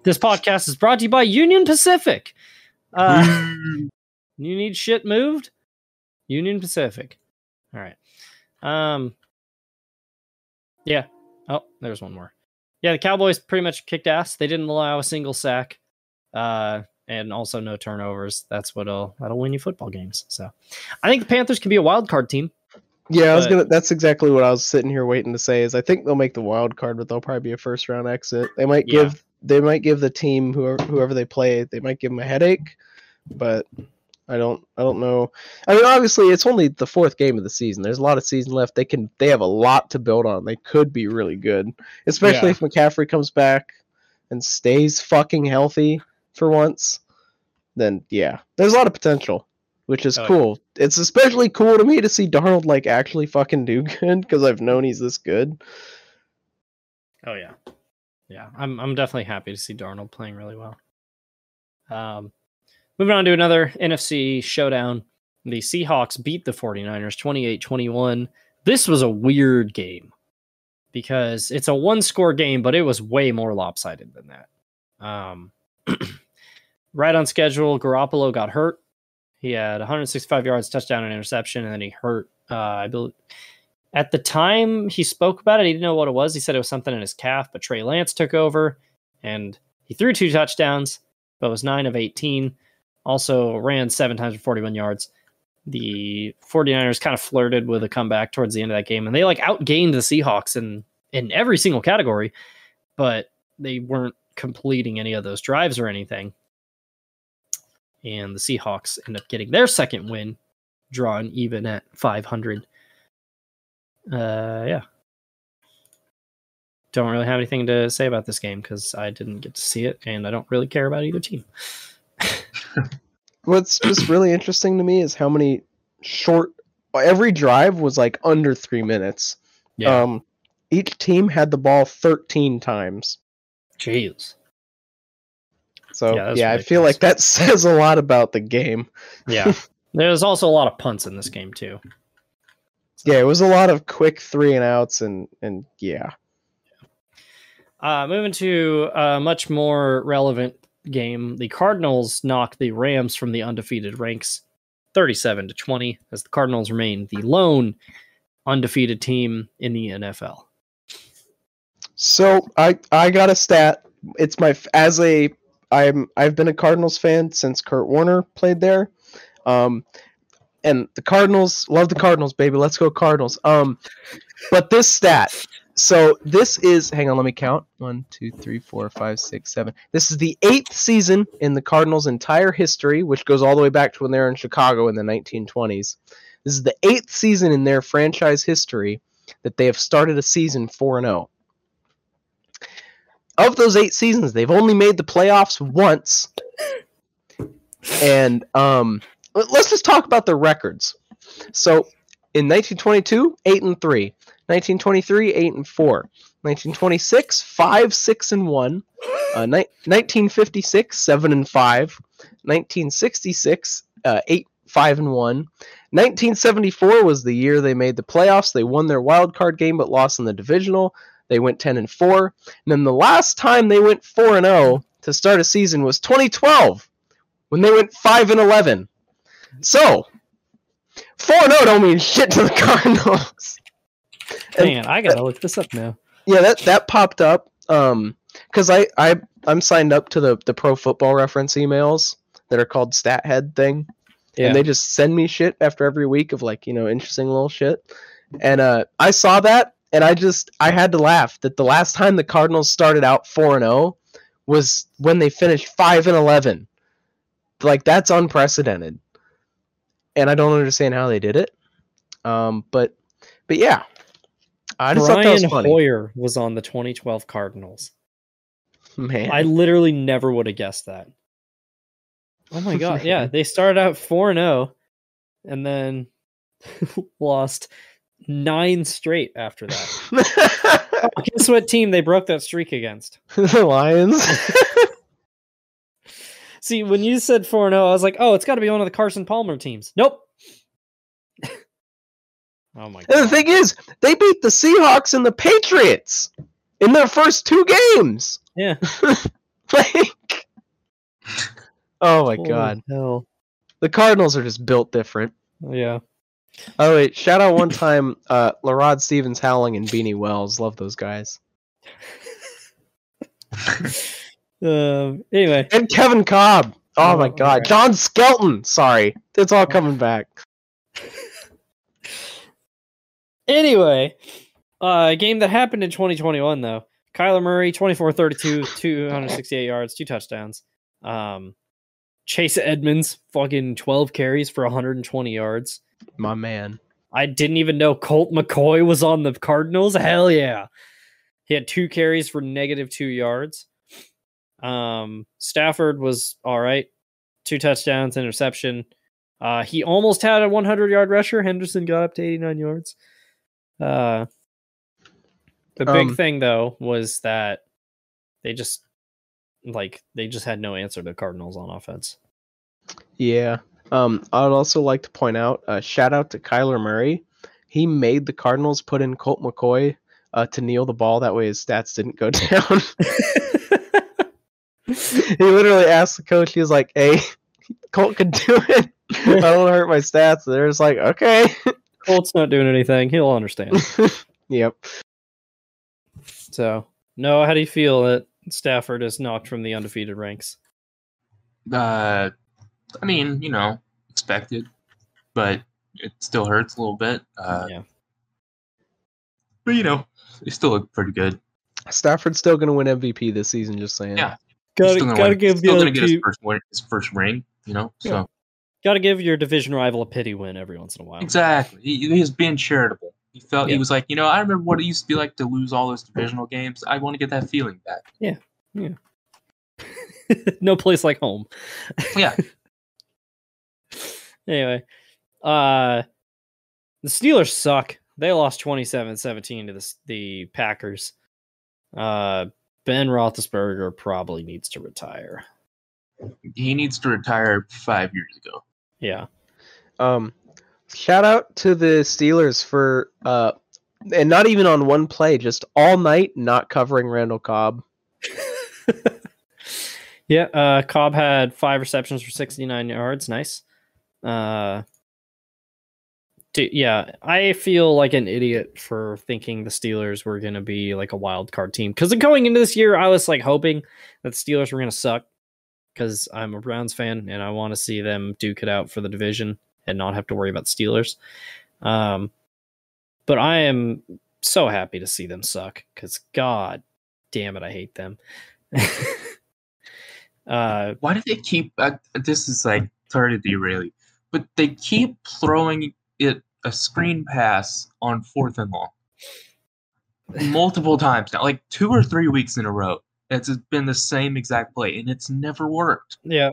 This podcast is brought to you by Union Pacific. Uh, you need shit moved? Union Pacific. All right. Um. Yeah. Oh, there's one more. Yeah, the Cowboys pretty much kicked ass. They didn't allow a single sack, uh, and also no turnovers. That's what'll that'll win you football games. So, I think the Panthers can be a wild card team. Yeah, I was gonna. That's exactly what I was sitting here waiting to say. Is I think they'll make the wild card, but they'll probably be a first round exit. They might Yeah. give. They might give the team whoever whoever they play. They might give them a headache, but I don't. I don't know. I mean, obviously, it's only the fourth game of the season. There's a lot of season left. They can. They have a lot to build on. They could be really good, especially Yeah. if McCaffrey comes back and stays fucking healthy for once. Then yeah, there's a lot of potential, which is Oh, yeah. cool. It's especially cool to me to see Darnold like actually fucking do good because I've known he's this good. Oh yeah, yeah. I'm I'm definitely happy to see Darnold playing really well. Um, moving on to another NFC showdown. The Seahawks beat the 49ers 28-21. This was a weird game because it's a one-score game, but it was way more lopsided than that. Um, right on schedule, Garoppolo got hurt. He had 165 yards, touchdown, and interception, and then he hurt. Uh, I believe at the time he spoke about it, he didn't know what it was. He said it was something in his calf, but Trey Lance took over and he threw two touchdowns, but was nine of 18. Also ran seven times for 41 yards. The 49ers kind of flirted with a comeback towards the end of that game, and they like outgained the Seahawks in in every single category, but they weren't completing any of those drives or anything. And the Seahawks end up getting their second win, drawn even at 500 uh yeah don't really have anything to say about this game because i didn't get to see it and i don't really care about either team What's just really interesting to me is how many short. Every drive was like under three minutes. Um, each team had the ball 13 times. jeez So Yeah, yeah, I feel like that says a lot about the game. yeah there's also a lot of punts in this game too Yeah, it was a lot of quick three and outs and and yeah. uh moving to a much more relevant game the cardinals knocked the rams from the undefeated ranks 37 to 20 as the cardinals remain the lone undefeated team in the nfl So I I got a stat. It's my as a I'm I've been a Cardinals fan since Kurt Warner played there. Um and the Cardinals love the Cardinals, baby. Let's go Cardinals. Um but this stat. So this is hang on, let me count. One, two, three, four, five, six, seven. This is the eighth season in the Cardinals' entire history, which goes all the way back to when they were in Chicago in the 1920s. This is the eighth season in their franchise history that they have started a season 4 and 0. Of those 8 seasons, they've only made the playoffs once. And um let- let's just talk about their records. So, in 1922, 8 and 3. 1923, 8 and 4. 1926, 5, 6 and 1. Uh, ni- 1956, 7 and 5. 1966, uh, 8, 5 and 1. 1974 was the year they made the playoffs. They won their wild card game but lost in the divisional. They went 10 and 4. And then the last time they went 4 and 0 to start a season was 2012 when they went 5 and 11. So, 4 and 0 don't mean shit to the Cardinals. And- Man, I gotta look this up now. yeah, that that popped up. Um, because I I I'm signed up to the the Pro Football Reference emails that are called Stat Head thing, Yeah. and they just send me shit after every week of like you know interesting little shit. And uh, I saw that, and I just I had to laugh that the last time the Cardinals started out four and zero was when they finished five and eleven. Like that's unprecedented, and I don't understand how they did it. Um, but but yeah, I just thought that was Brian funny. Hoyer was on the 2012 Cardinals. Man, I literally never would have guessed that. Oh my god, yeah, they started out 4 and 0 and then lost 9 straight after that. Oh, guess what team they broke that streak against? the Lions. See, when you said 4 0, I was like, oh, it's got to be one of the Carson Palmer teams. Nope. oh my and the thing is, they beat the Seahawks and the Patriots in their first two games. Yeah. like, oh my Holy god, Hell. the Cardinals are just built different. Yeah. Oh wait, shout out one time, uh, LaRod Stephens, Howling, and Beanie Wells. Love those guys. Um, anyway, And Kevin Kolb. Oh my Oh, god, right. John Skelton. Sorry, it's all coming back. Anyway, uh, a game that happened in 2021 though. Kyler Murray, 24-32, 268 yards, two touchdowns. Um, Chase Edmonds, fucking 12 carries for 120 yards. My man. I didn't even know Colt McCoy was on the Cardinals. Hell yeah. He had two carries for negative two yards. Um, Stafford was all right. Two touchdowns, interception. Uh, he almost had a 100 yard rusher. Henderson got up to 89 yards. Uh, the big Um, thing though was that they just like they just had no answer to the Cardinals on offense. Yeah. Um, I would also like to point out, uh, shout out to Kyler Murray. He made the Cardinals put in Colt McCoy uh, to kneel the ball. That way his stats didn't go down. he literally asked the coach, he was like, hey, Colt can do it. I don't hurt my stats. They're just like, okay. Colt's not doing anything. He'll understand. yep. So, no, how do you feel that Stafford is knocked from the undefeated ranks? Uh, I mean, you know, expected, but it still hurts a little bit. Uh, yeah. but you know, they still look pretty good. Stafford's still going to win MVP this season, just saying. Yeah. Gotta, still gonna, gotta win. give still gonna get his first win, his first ring. You know, so gotta give your division rival a pity win every once in a while. exactly, he, he's being charitable. He felt Yeah. he was like, you know, I remember what it used to be like to lose all those divisional games. I want to get that feeling back. Yeah. Yeah. no place like home. Yeah, Anyway, uh, the Steelers suck. They lost 27-17 to the the Packers. Uh, Ben Roethlisberger probably needs to retire. he needs to retire five years ago. Yeah. Um, shout out to the Steelers for uh, and not even on one play, just all night not covering Randall Cobb. yeah, uh, Cobb had five receptions for 69 yards. Nice. Uh, d- yeah, I feel like an idiot for thinking the Steelers were going to be like a wild card team. Because going into this year, I was like hoping that the Steelers were going to suck because I'm a Browns fan and I want to see them duke it out for the division and not have to worry about Steelers. Um, but I am so happy to see them suck because God damn it, I hate them. uh, Why do they keep? Uh, this is like sorry to but they keep throwing it a screen pass on fourth and long. multiple times now, like two or three weeks in a row. It's been the same exact play, and it's never worked. Yeah.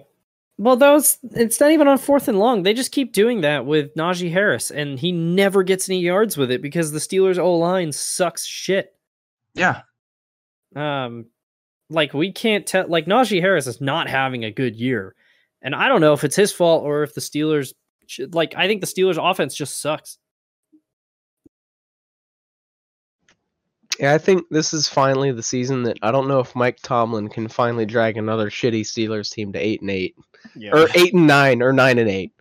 Well, those it's not even on fourth and long. They just keep doing that with Najee Harris, and he never gets any yards with it because the Steelers' O line sucks shit. Yeah, Um, like we can't tell. Like Najee Harris is not having a good year, and I don't know if it's his fault or if the Steelers. Should, like I think the Steelers' offense just sucks. Yeah, I think this is finally the season that I don't know if Mike Tomlin can finally drag another shitty Steelers team to eight and eight, Yeah. or eight and nine, or nine and eight.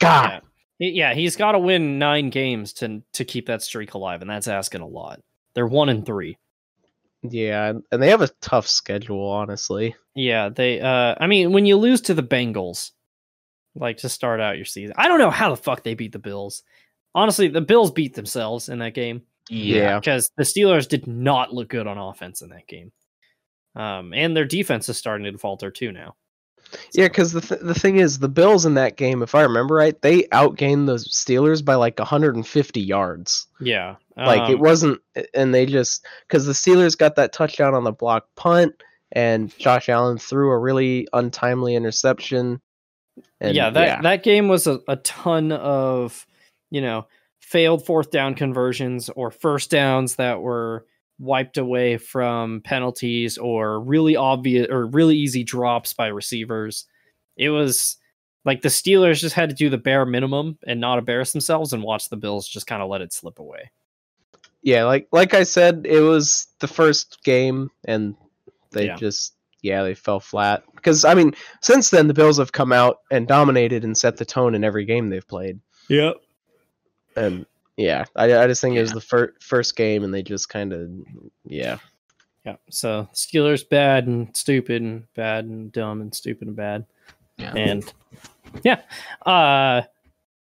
God, Yeah. He- Yeah, he's got to win nine games to to keep that streak alive, and that's asking a lot. They're one and three. Yeah, and they have a tough schedule, honestly. Yeah, they. Uh, I mean, when you lose to the Bengals, like to start out your season, I don't know how the fuck they beat the Bills. Honestly, the Bills beat themselves in that game Yeah, because the Steelers did not look good on offense in that game. Um, and their defense is starting to falter too now. yeah, because the th- the thing is, the Bills in that game, if I remember right, they outgained the Steelers by like 150 yards. Yeah, Like it um, wasn't, and they just because the Steelers got that touchdown on the block punt, and Josh Allen threw a really untimely interception. And yeah, that that game was a, a ton of, you know, failed fourth down conversions or first downs that were wiped away from penalties or really obvious or really easy drops by receivers. It was like the Steelers just had to do the bare minimum and not embarrass themselves and watch the Bills just kind of let it slip away. Yeah, like like I said, it was the first game, and they Yeah. just yeah they fell flat. Because I mean, since then the Bills have come out and dominated and set the tone in every game they've played. Yep. And yeah, I, I just think it was the fir- first game, and they just kind of yeah Yeah. So Steelers bad and stupid and bad and dumb and stupid and bad. Yeah. And yeah. Uh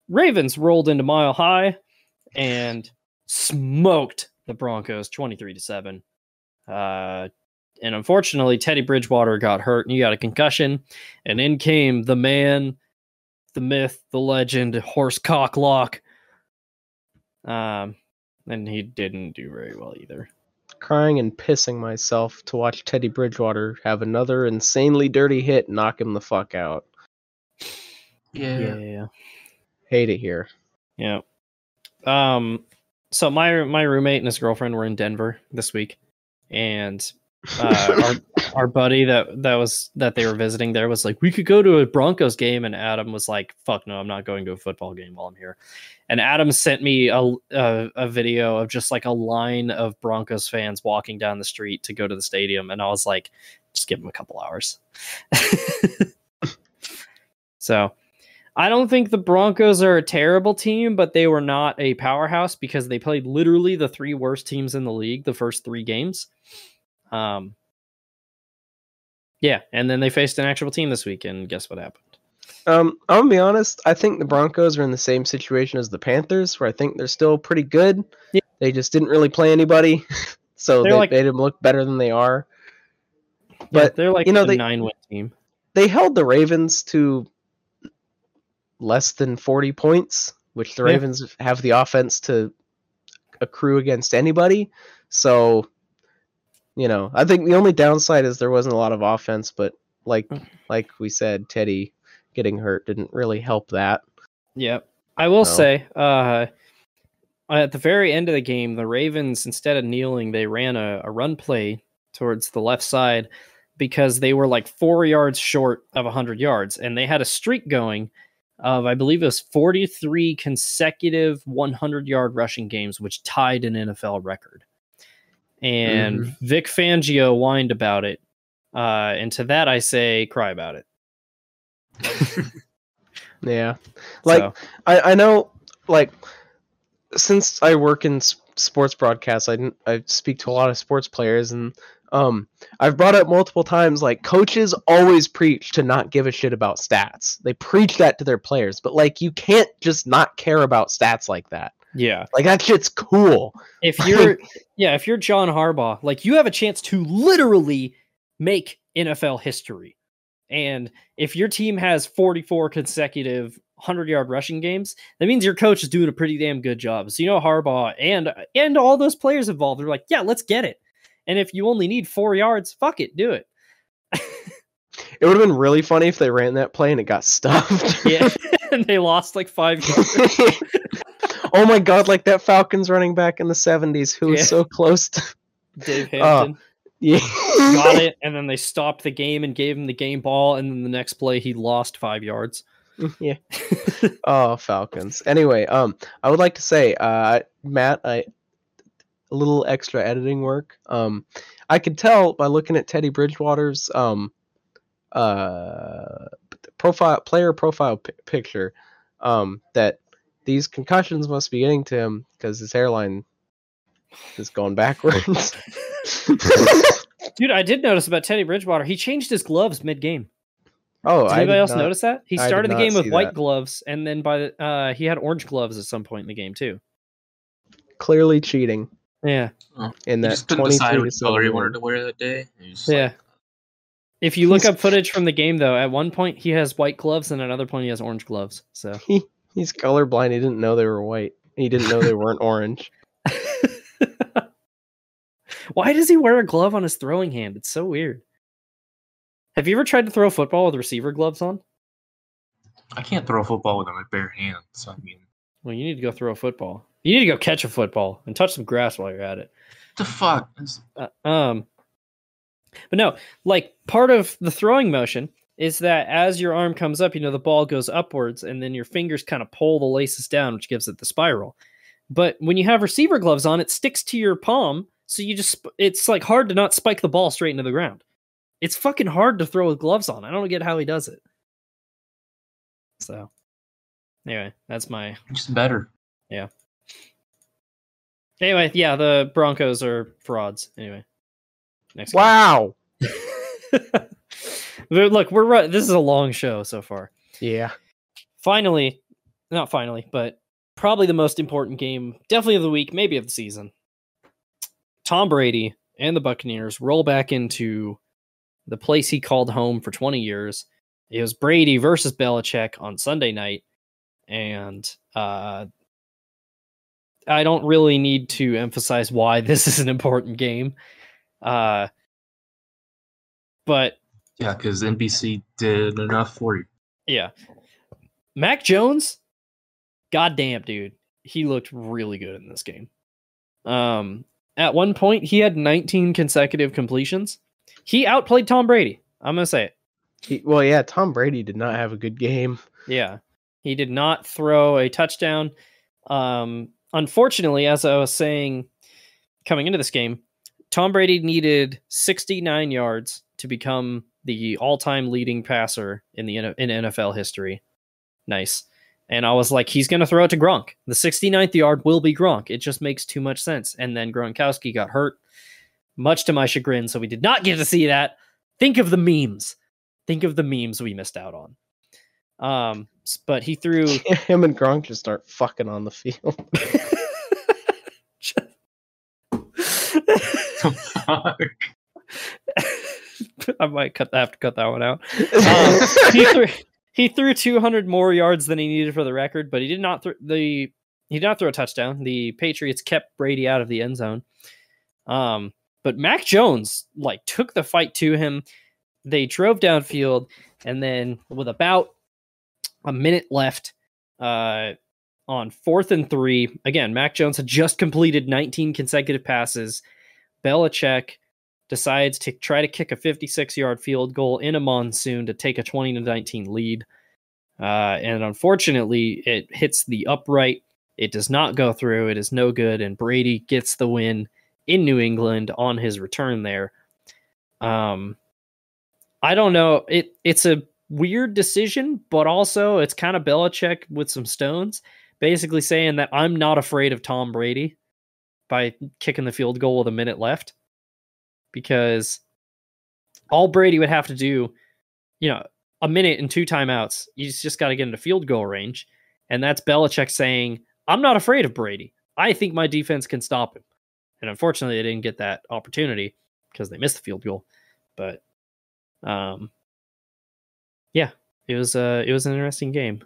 Ravens rolled into Mile High and smoked the Broncos 23 to 7. Uh and unfortunately Teddy Bridgewater got hurt and he got a concussion and in came the man, the myth, the legend, Horse Cocklock. Um and he didn't do very well either. crying and pissing myself to watch Teddy Bridgewater have another insanely dirty hit knock him the fuck out. yeah, yeah. yeah. Hate it here. Yeah. Um. So my my roommate and his girlfriend were in Denver this week, and uh, our our buddy that that was that they were visiting there was like, we could go to a Broncos game, and Adam was like, "Fuck no, I'm not going to a football game while I'm here." And Adam sent me a a, a video of just like a line of Broncos fans walking down the street to go to the stadium, and I was like, just give them a couple hours. so I don't think the Broncos are a terrible team, but they were not a powerhouse because they played literally the three worst teams in the league the first three games. Um, yeah, and then they faced an actual team this week, and guess what happened? Um, I'm gonna be honest. I think the Broncos are in the same situation as the Panthers, where I think they're still pretty good. Yeah. They just didn't really play anybody, so They're they like- made them look better than they are. Yeah, But they're like you know, a they- nine win team. they held the Ravens to less than 40 points, which the Yeah. Ravens have the offense to accrue against anybody. So, you know, I think the only downside is there wasn't a lot of offense, but like Mm. like we said, Teddy getting hurt didn't really help that. Yep. I will say, uh, at the very end of the game, the Ravens, instead of kneeling, they ran a, a run play towards the left side because they were like four yards short of 100 yards. And they had a streak going of, I believe it was 43 consecutive 100 yard rushing games, which tied an NFL record. And Vic Fangio whined about it. Uh, and to that, I say, cry about it. Yeah. Like So- I, I know like since I work in sports broadcasts, I, didn't- I speak to a lot of sports players and um I've brought up multiple times like coaches always preach to not give a shit about stats. They preach that to their players, but like you can't just not care about stats like that. yeah. Like that shit's cool. if you're yeah if you're john harbaugh like you have a chance to literally make nfl history and if your team has 44 consecutive 100 yard rushing games, that means your coach is doing a pretty damn good job. So you know Harbaugh and and all those players involved they're like, yeah, let's get it. And if you only need four yards, fuck it, do it. It would have been really funny if they ran that play and it got stuffed. Yeah, and they lost like five yards. oh my god, like that Falcons running back in the 70s who was Yeah. so close to. Dave Oh. Hampton Yeah. got it, and then they stopped the game and gave him the game ball, and then the next play he lost five yards. yeah. Oh, Falcons. Anyway, um, I would like to say, uh, Matt, I a little extra editing work. Um, I could tell by looking at Teddy Bridgewater's um, uh, profile player profile pi- picture, um, that these concussions must be getting to him because his hairline is going backwards. Dude, I did notice about Teddy Bridgewater. He changed his gloves mid game. oh, Did I anybody did else not- notice that? He started the game with white that. gloves, and then by the uh, he had orange gloves at some point in the game too. Clearly cheating Yeah, oh. in He that just couldn't decide twenty-three what color he wanted to wear that day. He was just like, yeah. If you look up footage from the game, though, at one point he has white gloves, and at another point he has orange gloves. So He's colorblind. He didn't know they were white. He didn't know they weren't orange. why does he wear a glove on his throwing hand? It's so weird. Have you ever tried to throw a football with receiver gloves on? I can't throw a football with my bare hands. So I mean, Well, you need to go throw a football. You need to go catch a football and touch some grass while you're at it. the fuck? Uh, um, but no, like part of the throwing motion is that as your arm comes up, you know, the ball goes upwards and then your fingers kind of pull the laces down, which gives it the spiral. But when you have receiver gloves on, it sticks to your palm. So you just, it's like hard to not spike the ball straight into the ground. It's fucking hard to throw with gloves on. I don't get how he does it. So, anyway, that's my Just better. Anyway, yeah, the Broncos are frauds. Anyway, next. Wow. Look, we're ru- this is a long show so far. Yeah. Finally, not finally, but probably the most important game, definitely of the week, maybe of the season. Tom Brady and the Buccaneers roll back into the place he called home for 20 years. It was Brady versus Belichick on Sunday night, and uh, I don't really need to emphasize why this is an important game. Uh, but Yeah, because NBC did enough for you. yeah. Mac Jones, goddamn dude, he looked really good in this game. Um, at one point, he had 19 consecutive completions. He outplayed Tom Brady. I'm gonna say it. He, well, yeah. Tom Brady did not have a good game. Yeah, he did not throw a touchdown. Um, unfortunately, as I was saying coming into this game, Tom Brady needed 69 yards to become the all-time leading passer in the in NFL history. Nice. And I was like, he's going to throw it to Gronk. The 69th yard will be Gronk. It just makes too much sense. And then Gronkowski got hurt, much to my chagrin. So we did not get to see that. Think of the memes. Think of the memes we missed out on. Um, but he threw. Him and Gronk just start fucking on the field. I might cut have to cut that one out. Um, he threw he threw 200 more yards than he needed for the record, but he did not throw the he did not throw a touchdown. The Patriots kept Brady out of the end zone. Um, but Mac Jones like took the fight to him. They drove downfield, and then with about a minute left, uh, on fourth and three, again, Mac Jones had just completed 19 consecutive passes. Belichick decides to try to kick a 56 yard field goal in a monsoon to take a 20 to 19 lead. Uh, and unfortunately, it hits the upright. It does not go through. It is no good. And Brady gets the win in New England on his return there. Um, I don't know. It it's a weird decision, but also it's kind of Belichick with some stones, basically saying that I'm not afraid of Tom Brady by kicking the field goal with a minute left because all Brady would have to do, you know, a minute and two timeouts, he's just got to get into field goal range. And that's Belichick saying, I'm not afraid of Brady. I think my defense can stop him. And unfortunately, they didn't get that opportunity because they missed the field goal. But um it was uh it was an interesting game.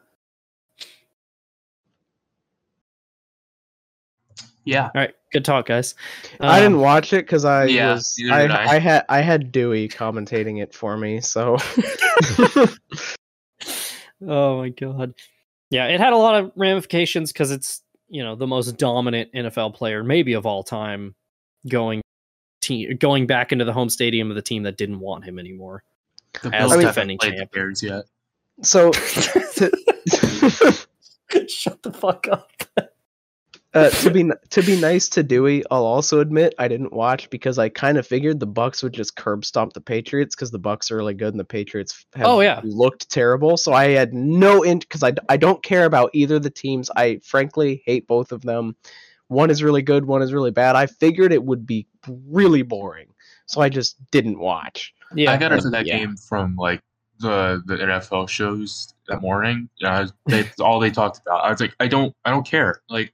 Yeah. All right. Good talk, guys. Um, I didn't um, watch it because I yeah, was I, I. I, had I had Dewey commentating it for me, so. oh my god. Yeah, it had a lot of ramifications because it's you know the most dominant NFL player maybe of all time, going team going back into the home stadium of the team that didn't want him anymore. The as defending champion. Bears yet so to, Shut the fuck up. uh, to be to be nice to Dewey, I'll also admit I didn't watch because I kind of figured the Bucks would just curb stomp the Patriots because the Bucks are really good and the Patriots have Oh, yeah. looked terrible. So I had no int because I I don't care about either of the teams. I frankly hate both of them. One is really good, one is really bad. I figured it would be really boring, so I just didn't watch. Yeah. I got into that yeah. game from like the the NFL shows that morning. Uh, they, all they talked about. I was like, I don't, I don't care. Like,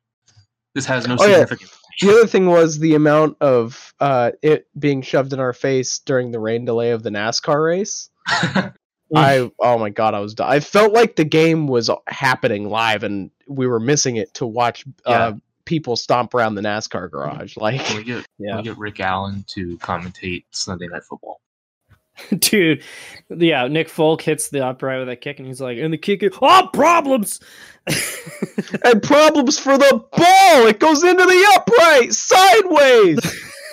this has no Oh, yeah. significance. The other thing was the amount of uh, it being shoved in our face during the rain delay of the NASCAR race. I oh my god, I was I felt like the game was happening live and we were missing it to watch uh, people stomp around the NASCAR garage. Like we get, Yeah. we get Rick Allen to commentate Sunday Night Football? Dude, yeah, Nick Folk hits the upright with that kick, and he's like, and the kick, is- oh, problems. and problems for the ball. It goes into the upright sideways.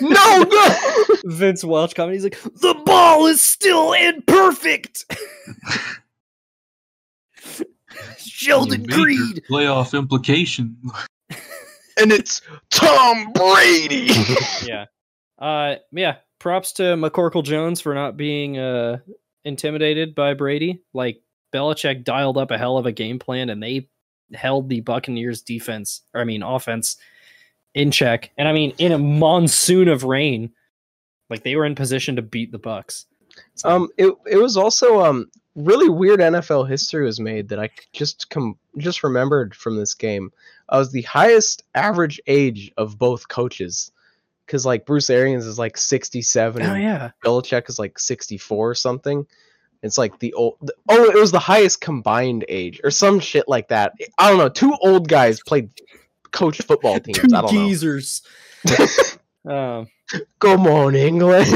no good. Vince Welch coming, he's like, the ball is still imperfect. Sheldon Major Creed. Playoff implication. and it's Tom Brady. yeah. Uh yeah. Props to McCorkle Jones for not being uh intimidated by Brady. Like Belichick dialed up a hell of a game plan and they held the Buccaneers defense, or I mean offense, in check. And I mean in a monsoon of rain. Like they were in position to beat the Bucks. Um, it it was also um really weird NFL history was made that I just com- just remembered from this game. I was the highest average age of both coaches, because like Bruce Arians is like sixty seven, oh and yeah. Belichick is like sixty four or something. It's like the old. the- oh, it was the highest combined age or some shit like that. I don't know. Two old guys played coach football teams. Two I don't know. geezers. um Come on, England.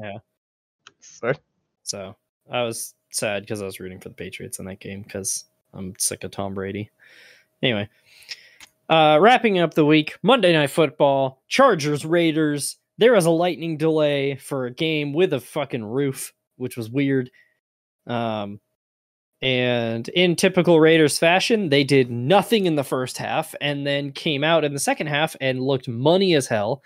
Yeah. Sorry. So I was sad because I was rooting for the Patriots in that game because I'm sick of Tom Brady. Anyway, uh, wrapping up the week, Monday Night Football, Chargers Raiders. There was a lightning delay for a game with a fucking roof, which was weird. Um, and in typical Raiders fashion, they did nothing in the first half and then came out in the second half and looked money as hell.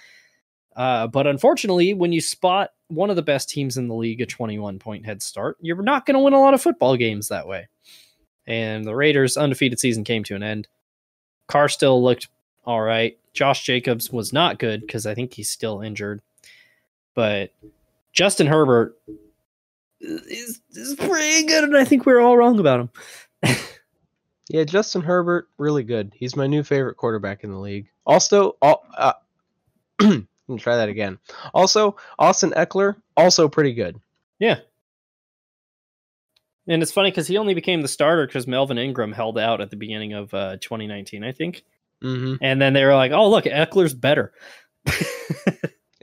Uh, but unfortunately, when you spot one of the best teams in the league a 21 point head start, you're not going to win a lot of football games that way. And the Raiders' undefeated season came to an end. Carr still looked all right. Josh Jacobs was not good because I think he's still injured. But Justin Herbert is, is pretty good, and I think we're all wrong about him. Yeah, Justin Herbert, really good. He's my new favorite quarterback in the league. Also, all, uh, try that again. Also, Austin Ekeler, also pretty good. Yeah. And it's funny because he only became the starter because Melvin Ingram held out at the beginning of uh, 2019, I think. hmm And then they were like, "Oh, look, Ekeler's better."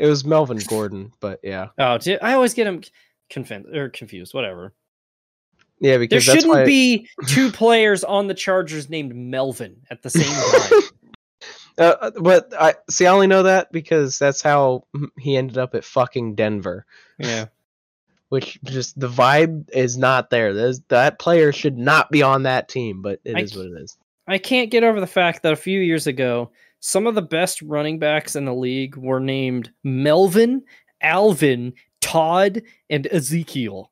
It was Melvin Gordon, but yeah, oh, I always get him confused or confused. Whatever. yeah, because that's shouldn't why. be two players on the Chargers named Melvin at the same time. uh, but I see. I only know that because that's how he ended up at fucking Denver. yeah. Which just the vibe is not there. There's, that player should not be on that team, but it I is what it is. I can't get over the fact that a few years ago, some of the best running backs in the league were named Melvin, Alvin, Todd, and Ezekiel.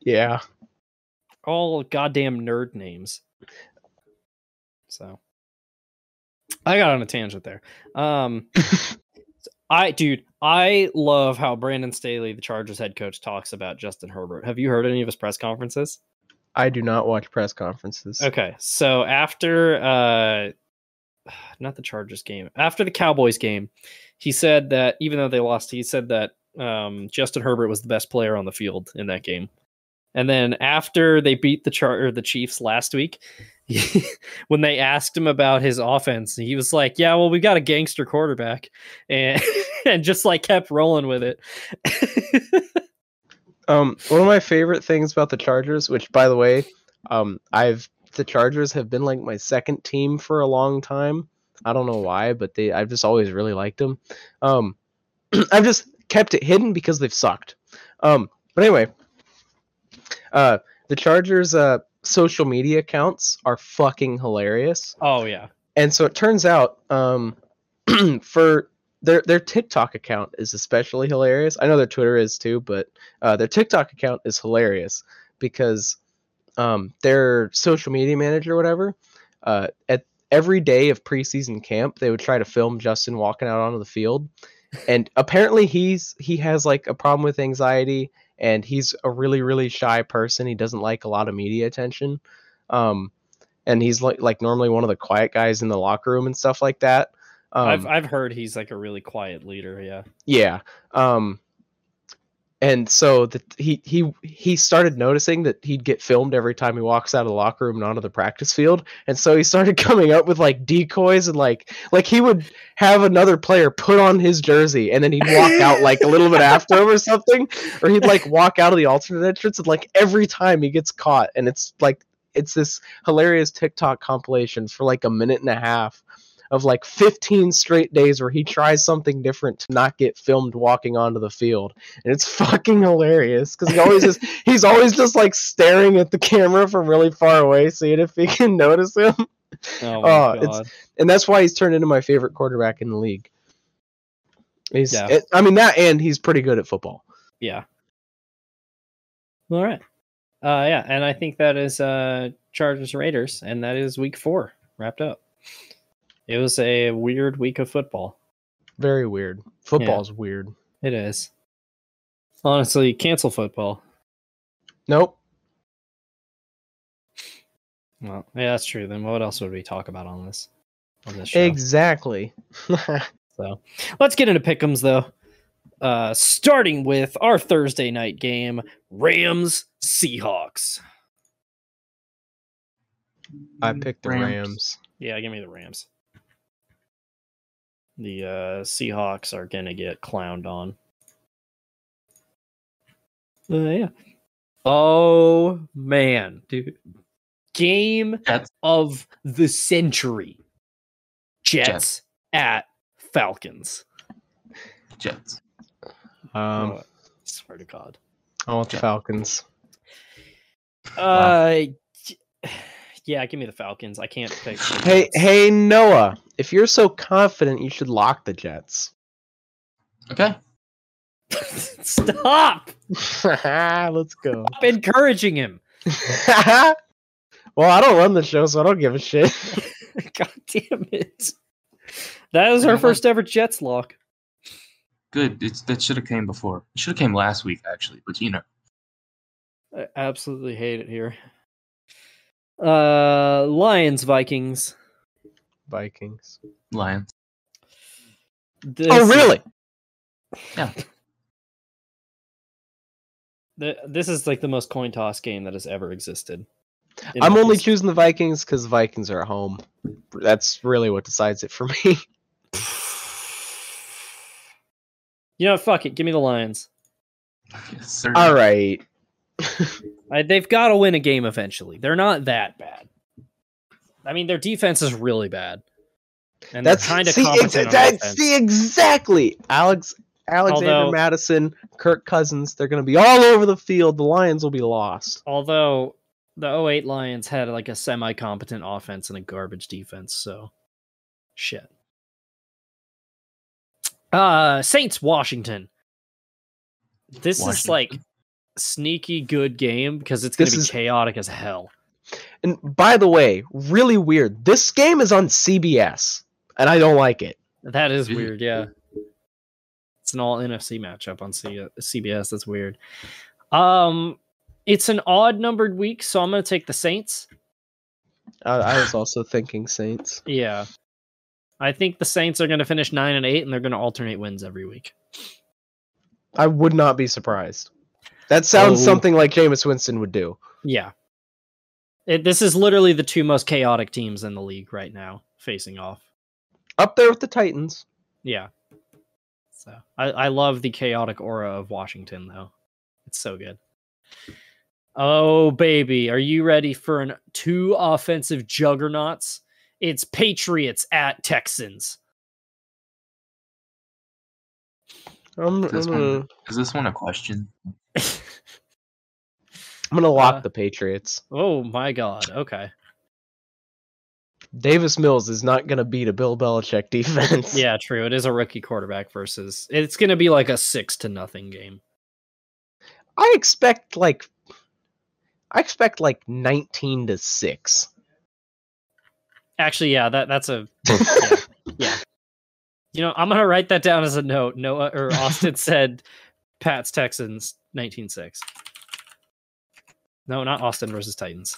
Yeah. all goddamn nerd names. So I got on a tangent there. Um I dude, I love how Brandon Staley, the Chargers head coach, talks about Justin Herbert. Have you heard any of his press conferences? I do not watch press conferences. Okay, so after uh not the Chargers game, after the Cowboys game, he said that even though they lost, he said that um Justin Herbert was the best player on the field in that game. And then after they beat the char- the Chiefs last week, he, when they asked him about his offense, he was like, "Yeah, well, we got a gangster quarterback," and and just like kept rolling with it. Um, one of my favorite things about the Chargers, which by the way, um, I've the Chargers have been like my second team for a long time. I don't know why, but they I've just always really liked them. Um, I've just kept it hidden because they've sucked. Um, but anyway, uh, the Chargers' uh, social media accounts are fucking hilarious. oh yeah, And so it turns out, um, for their their TikTok account is especially hilarious. I know their Twitter is too, but uh, their TikTok account is hilarious because um, their social media manager, or whatever, uh, at every day of preseason camp, they would try to film Justin walking out onto the field, and apparently he's he has like a problem with anxiety, and he's a really really shy person. He doesn't like a lot of media attention. Um, and he's like like normally one of the quiet guys in the locker room and stuff like that. Um, I've I've heard he's like a really quiet leader. Yeah. yeah. Um, and so he he he started noticing that he'd get filmed every time he walks out of the locker room and onto the practice field, and so he started coming up with like decoys and like like he would have another player put on his jersey and then he'd walk out like a little bit after him or something, or he'd like walk out of the alternate entrance and like every time he gets caught, and it's like it's this hilarious TikTok compilation for like a minute and a half of like 15 straight days where he tries something different to not get filmed walking onto the field and it's fucking hilarious because he always just he's always just like staring at the camera from really far away seeing if he can notice him Oh my Oh, it's- and that's why he's turned into my favorite quarterback in the league he's Yeah. it- i mean that and he's pretty good at football Yeah. All right. Uh yeah, and I think that is uh Chargers Raiders, and that is week four wrapped up. It was a weird week of football. very weird football's weird It is. Honestly, cancel football. nope Well, yeah, that's true. Then what else would we talk about on this on this show? exactly So let's get into pickums though. Uh starting with our Thursday night game, Rams Seahawks. i picked the Rams. rams Yeah, give me the Rams. The uh, Seahawks are gonna get clowned on. Uh, yeah. Oh man, dude. Game Jets. of the century. Jets, Jets. at Falcons. Jets. um Oh, swear to God. i want the falcons Uh, yeah, give me the Falcons. I can't pick. the Hey, Jets. hey, Noah! If you're so confident, you should lock the Jets. Okay. Stop! Let's go. Stop encouraging him. well, I don't run the show, so I don't give a shit. God damn it. That is our Yeah. first ever Jets lock. Good. It's that should have came before. It should have came last week actually, but you know. I absolutely hate it here. Uh Lions Vikings. Vikings. Lions. This oh, is- really? the- this is like the most coin toss game that has ever existed. I'm only history- choosing the Vikings because the Vikings are at home. That's really what decides it for me. You know, fuck it. Give me the Lions. Yes. All right. I, they've got to win a game eventually. They're not that bad. I mean, their defense is really bad, and That's kind of competent ex- that's see exactly Alex Alexander Although- Mattison, Kirk Cousins. They're going to be all over the field. The Lions will be lost. Although the 08 Lions had like a semi-competent offense and a garbage defense, so shit. Uh Saints Washington. This is like Washington. Sneaky good game because it's going to be is- chaotic as hell. And by the way, really weird. This game is on CBS, and I don't like it. That is weird, yeah. It's an all NFC matchup on C- CBS. That's weird. Um, it's an odd numbered week, so I'm going to take the Saints. I, I was also thinking Saints. Yeah, I think the Saints are going to finish nine and eight, and they're going to alternate wins every week. I would not be surprised. That sounds Oh. something like Jameis Winston would do. Yeah. It, this is literally the two most chaotic teams in the league right now facing off. Up there with the Titans. Yeah. So I, I love the chaotic aura of Washington though. It's so good. Oh baby, are you ready for an two offensive juggernauts? It's Patriots at Texans. I'm, Is this, I'm one, is this one a question? I'm gonna lock Uh, the Patriots. Oh my god. Okay. Davis Mills is not gonna beat a Bill Belichick defense. Yeah, true. It is a rookie quarterback versus it's gonna be like a six to nothing game. I expect like I expect like 19 to 6. Actually, yeah, that that's a yeah, yeah. You know, I'm gonna write that down as a note. Noah or Austin said Pats Texans 19-6. No, not Austin versus Titans.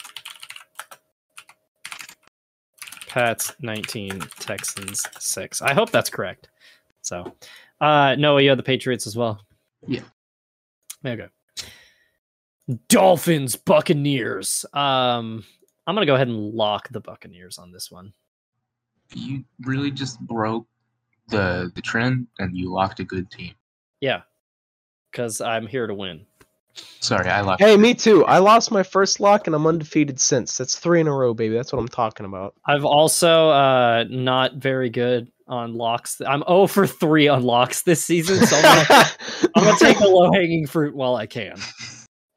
Pats 19, Texans 6. I hope that's correct. So uh Noah, you have the Patriots as well. Yeah. Okay. Dolphins, Buccaneers. Um I'm gonna go ahead and lock the Buccaneers on this one. You really just broke the the trend and you locked a good team. Yeah, because I'm here to win. Sorry, I locked. Hey, me too. I lost my first lock and I'm undefeated since. That's 3 in a row, baby. That's what I'm talking about. I've also uh not very good on locks. I'm 0 for 3 on locks this season, so I'm gonna, I'm gonna take the low hanging fruit while I can.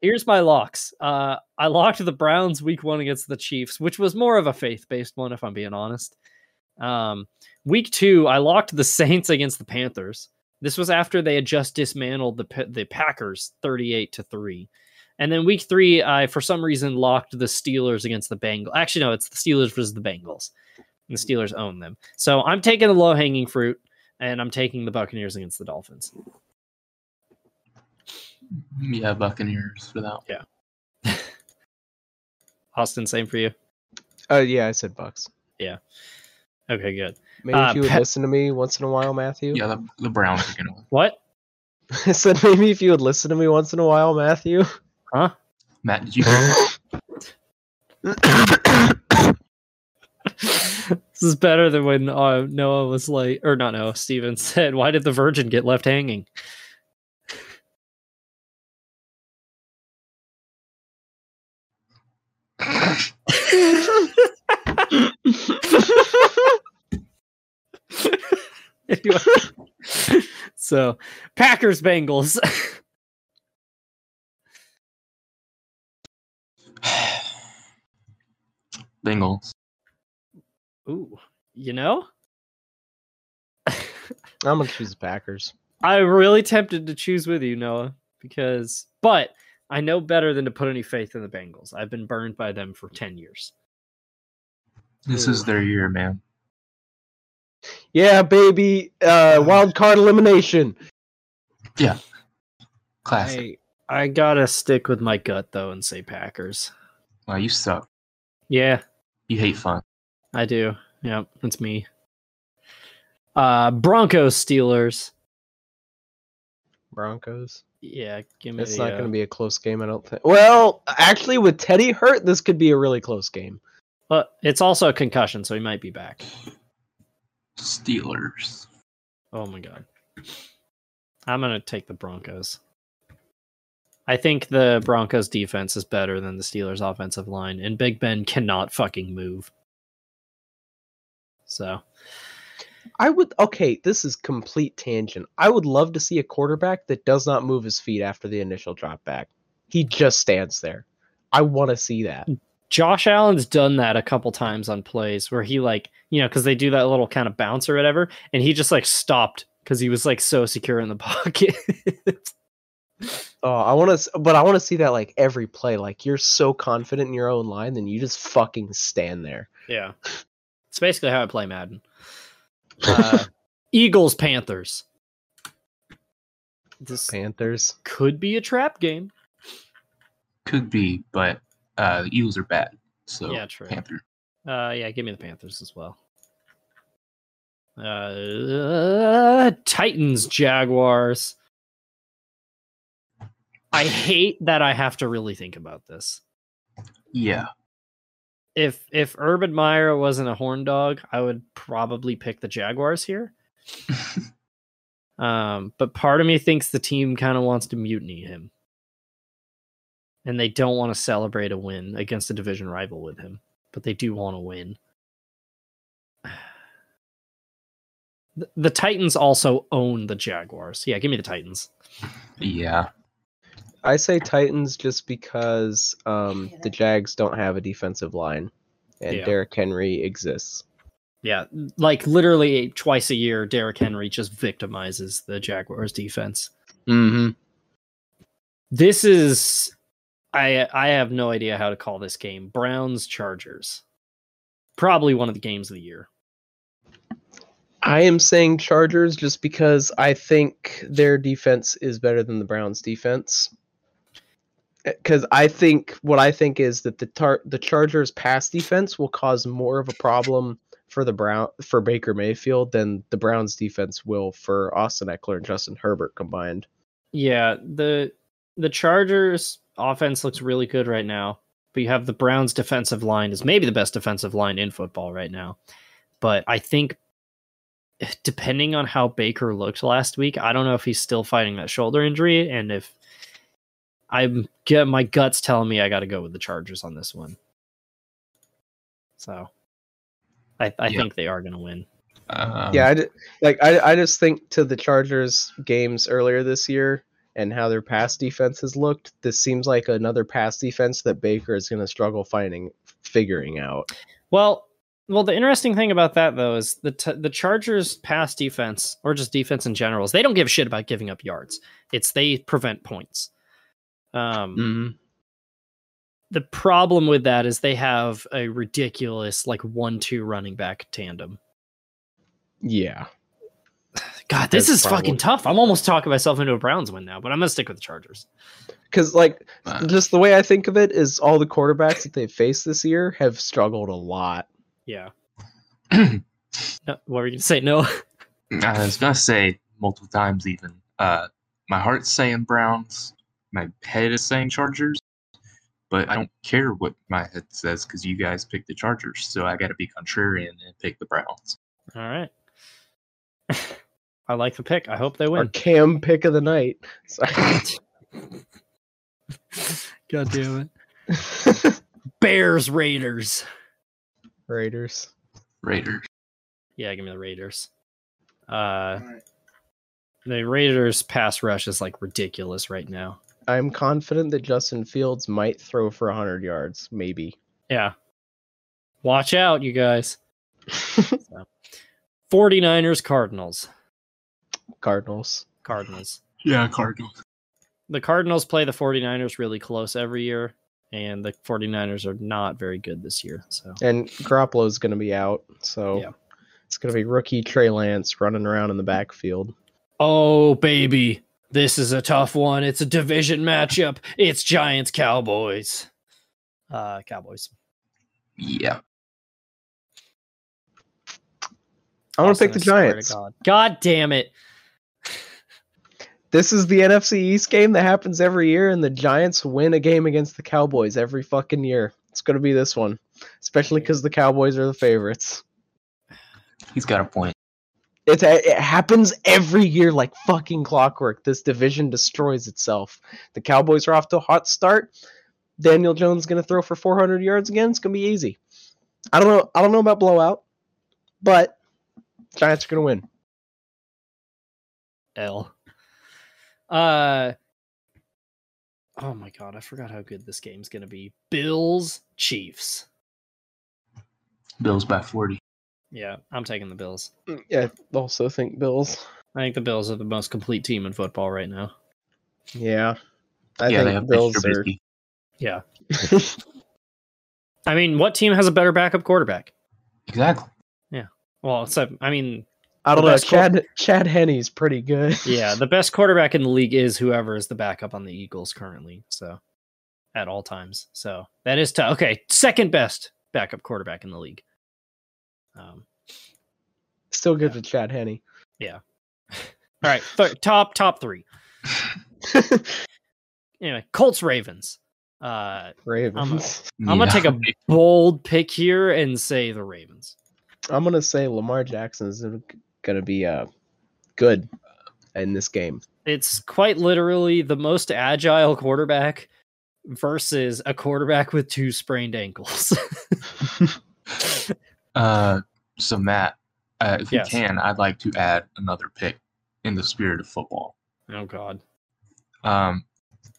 Here's my locks. Uh, I locked the Browns week one against the Chiefs, which was more of a faith based one, if I'm being honest. Um, week two, I locked the Saints against the Panthers. This was after they had just dismantled the the Packers 38 to three. And then week three, I for some reason locked the Steelers against the Bengals. Actually, no, it's the Steelers versus the Bengals. And the Steelers own them. So I'm taking the low hanging fruit, and I'm taking the Buccaneers against the Dolphins. Yeah, Buccaneers for that. one. Austin, same for you. uh, yeah, I said Bucks. Yeah. Okay, good. Maybe Uh, if you would Pe- listen to me once in a while, Matthew. Yeah, the, the Browns are gonna win. What? I said maybe if you would listen to me once in a while, Matthew. Huh? Matt, did you? this is better than when uh, Noah was like, or not Noah, Steven said, Why did the virgin get left hanging? Anyway. so, Packers Bengals. Bengals. Ooh, you know, I'm gonna choose the Packers. I'm really tempted to choose with you, Noah, because, but I know better than to put any faith in the Bengals. I've been burned by them for 10 years. This is their year, man. Yeah, baby. Uh, wild card elimination. Yeah. Classic. I, I gotta stick with my gut, though, and say Packers. Wow, you suck. Yeah, You hate fun. I do. Yep, that's me. Uh, Broncos Steelers. Broncos. Yeah, give me It's the, not uh, going to be a close game, I don't think. Well, actually, with Teddy hurt, this could be a really close game. But it's also a concussion, so he might be back. Steelers. Oh my god. I'm gonna take the Broncos. I think the Broncos defense is better than the Steelers offensive line, and Big Ben cannot fucking move. So I would. Okay, this is complete tangent. I would love to see a quarterback that does not move his feet after the initial drop back. He just stands there. I want to see that. Josh Allen's done that a couple times on plays where he like, you know, because they do that little kind of bounce or whatever, and he just like stopped because he was like so secure in the pocket. Oh, I want to, but I want to see that like every play. Like you're so confident in your own line, then you just fucking stand there. yeah. It's basically how I play Madden. Uh, Eagles Panthers. This Panthers. could be a trap game. Could be, but uh, the Eagles are bad. So Yeah, true. Panther. Uh, yeah, give me the Panthers as well. Uh, Titans, Jaguars. I hate that I have to really think about this. Yeah. If if Urban Meyer wasn't a horn dog, I would probably pick the Jaguars here. Um, but part of me thinks the team kind of wants to mutiny him. And they don't want to celebrate a win against a division rival with him, but they do want to win. The, the Titans also own the Jaguars. Yeah, give me the Titans. Yeah. I say Titans just because um, the Jags don't have a defensive line, and Yeah. Derrick Henry exists. Yeah, like literally twice a year, Derrick Henry just victimizes the Jaguars defense. Mm-hmm. This is I I have no idea how to call this game. Browns Chargers. Probably one of the games of the year. I am saying Chargers just because I think their defense is better than the Browns' defense. Eh, because I think what I think is that the tar- the Chargers' pass defense will cause more of a problem for the Brown for Baker Mayfield than the Browns' defense will for Austin Ekeler and Justin Herbert combined. Yeah, the the Chargers offense looks really good right now, but you have the Browns defensive line is maybe the best defensive line in football right now. But I think depending on how Baker looked last week, I don't know if he's still fighting that shoulder injury and if I'm get my guts telling me I got to go with the Chargers on this one. So I I Yeah. think they are going to win. Um, yeah, I d- like I, I just think to the Chargers games earlier this year and how their pass defense has looked. This seems like another pass defense that Baker is going to struggle finding figuring out. Well, well, the interesting thing about that though is the t- the Chargers' pass defense, or just defense in general, is they don't give a shit about giving up yards. It's they prevent points. Um, Mm-hmm. the problem with that is they have a ridiculous like one-two running back tandem. Yeah. God, this That's is fucking tough. I'm almost talking myself into a Browns win now, but I'm gonna stick with the Chargers. Because like uh, just the way I think of it is all the quarterbacks that they've faced this year have struggled a lot. Yeah. No, what were you gonna say? No. I was gonna say multiple times even. Uh, my heart's saying Browns, my head is saying Chargers, but I don't care what my head says because you guys picked the Chargers, so I got to be contrarian and pick the Browns. All right. I like the pick. I hope they Our win. cam pick of the night. Sorry. God damn it. Bears Raiders. Raiders. Raiders. Yeah, give me the Raiders. Uh the Raiders pass rush is like ridiculous right now. I'm confident that Justin Fields might throw for 100 yards, maybe. Yeah. Watch out, you guys. 49ers Cardinals. Cardinals. Cardinals. Yeah, Cardinals. The Cardinals play the 49ers really close every year and the 49ers are not very good this year. So And Garoppolo's going to be out, so Yeah. it's going to be rookie Trey Lance running around in the backfield. Oh, baby. This is a tough one. It's a division matchup. It's Giants Cowboys. Uh Cowboys. Yeah. I want to Austin, pick the Giants. God. God damn it. This is the NFC East game that happens every year, and the Giants win a game against the Cowboys every fucking year. It's going to be this one, especially because the Cowboys are the favorites. He's got a point. It, it happens every year like fucking clockwork. This division destroys itself. The Cowboys are off to a hot start. Daniel Jones is going to throw for 400 yards again. It's going to be easy. I don't know. I don't know about blowout, but Giants are going to win. L. Uh Oh my god, I forgot how good this game's gonna be. Bills, Chiefs. Bills by 40. Yeah, I'm taking the Bills. Yeah, I also think Bills. I think the Bills are the most complete team in football right now. Yeah, I yeah, they think have Bills Mr. are. Yeah. I mean, what team has a better backup quarterback? Exactly. Yeah. Well, except I mean, I don't know. best quar- Chad Chad Henne's pretty good. yeah, the best quarterback in the league is whoever is the backup on the Eagles currently. So at all times. So that is tough. Okay, second best backup quarterback in the league. Um, Still good to Chad Henney. Yeah. all right, th- top top three. anyway, Colts Ravens. Uh, Ravens. I'm gonna take a bold pick here and say the Ravens. I'm gonna say Lamar Jackson is gonna be uh good in this game. It's quite literally the most agile quarterback versus a quarterback with two sprained ankles. Uh, so Matt, uh, if Yes. you can, I'd like to add another pick in the spirit of football. oh God. Um,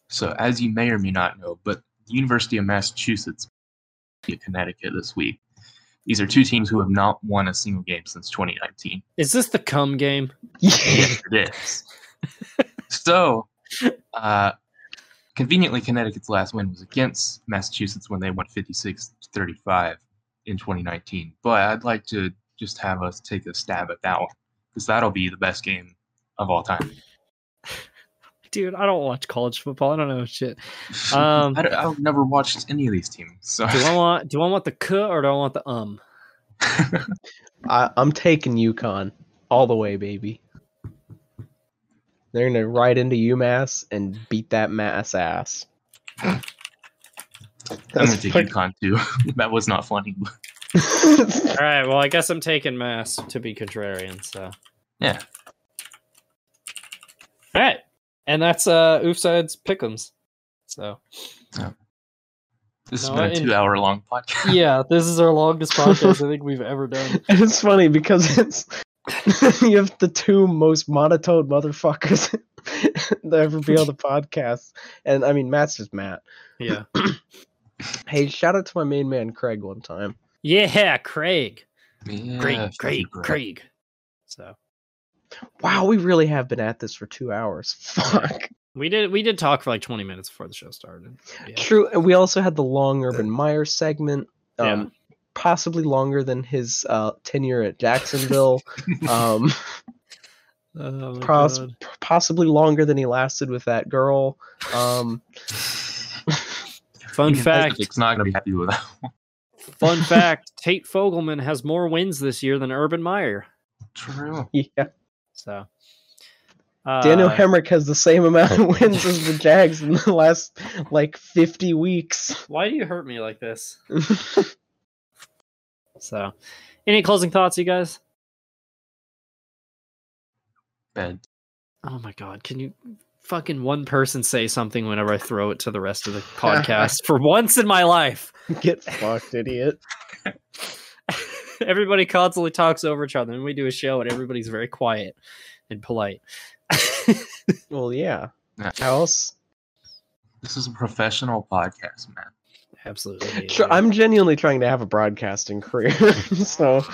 so as you may or may not know, but the University of Massachusetts beat Connecticut this week. These are two teams who have not won a single game since 2019. Is this the cum game? Yes, it is. so, uh, conveniently, Connecticut's last win was against Massachusetts when they won 56 to 35 in 2019. But I'd like to just have us take a stab at that one because that'll be the best game of all time. Dude, I don't watch college football. I don't know shit. Um, I, have never watched any of these teams. So do I want do I want the k or do I want the um? I, I'm taking UConn all the way, baby. They're gonna ride into UMass and beat that Mass ass. I'm gonna take fuck- UConn too. that was not funny. All right. Well, I guess I'm taking Mass to be contrarian. So Yeah. all right, and that's uh Oofside's pickums. So This has No, been a two hour long podcast. yeah, this is our longest podcast I think we've ever done. And it's funny because it's you have the two most monotone motherfuckers that ever be on the podcast. And I mean Matt's just Matt. Yeah. Hey, shout out to my main man Craig one time. Yeah, Craig. Yeah, Craig, thank Craig. Craig. So Wow, we really have been at this for two hours. Fuck. we did we did talk for like 20 minutes before the show started. Yeah. True, and we also had the long Urban Meyer segment. Um, Yeah. Possibly longer than his uh, tenure at Jacksonville. um, Oh my pos- God. possibly longer than he lasted with that girl. Um, Fun fact, Pacific's not gonna be happy with that. one. fun fact, Tate Fogleman has more wins this year than Urban Meyer. True. yeah, So uh, Daniel Hemric has the same amount of wins as the Jags in the last like 50 weeks. Why do you hurt me like this? So, any closing thoughts, you guys? Bed. Oh my god, can you fucking one person say something whenever I throw it to the rest of the podcast for once in my life? Get fucked, idiot. Everybody constantly talks over each other, and we do a show, and everybody's very quiet and polite. Well, yeah. Yeah. How else? This is a professional podcast, man. Absolutely. Tr- I'm genuinely trying to have a broadcasting career. so,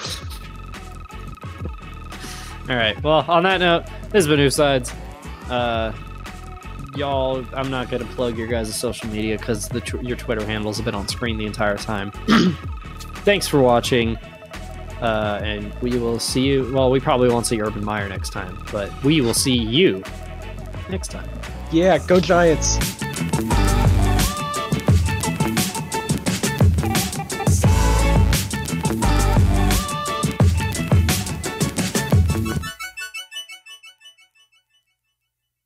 All right. Well, on that note, this has been Oofsides. Uh, y'all, I'm not gonna plug your guys' social media because the tw- your Twitter handles have been on screen the entire time. Thanks for watching, uh, and we will see you. Well, we probably won't see Urban Meyer next time, but we will see you next time. yeah, go Giants.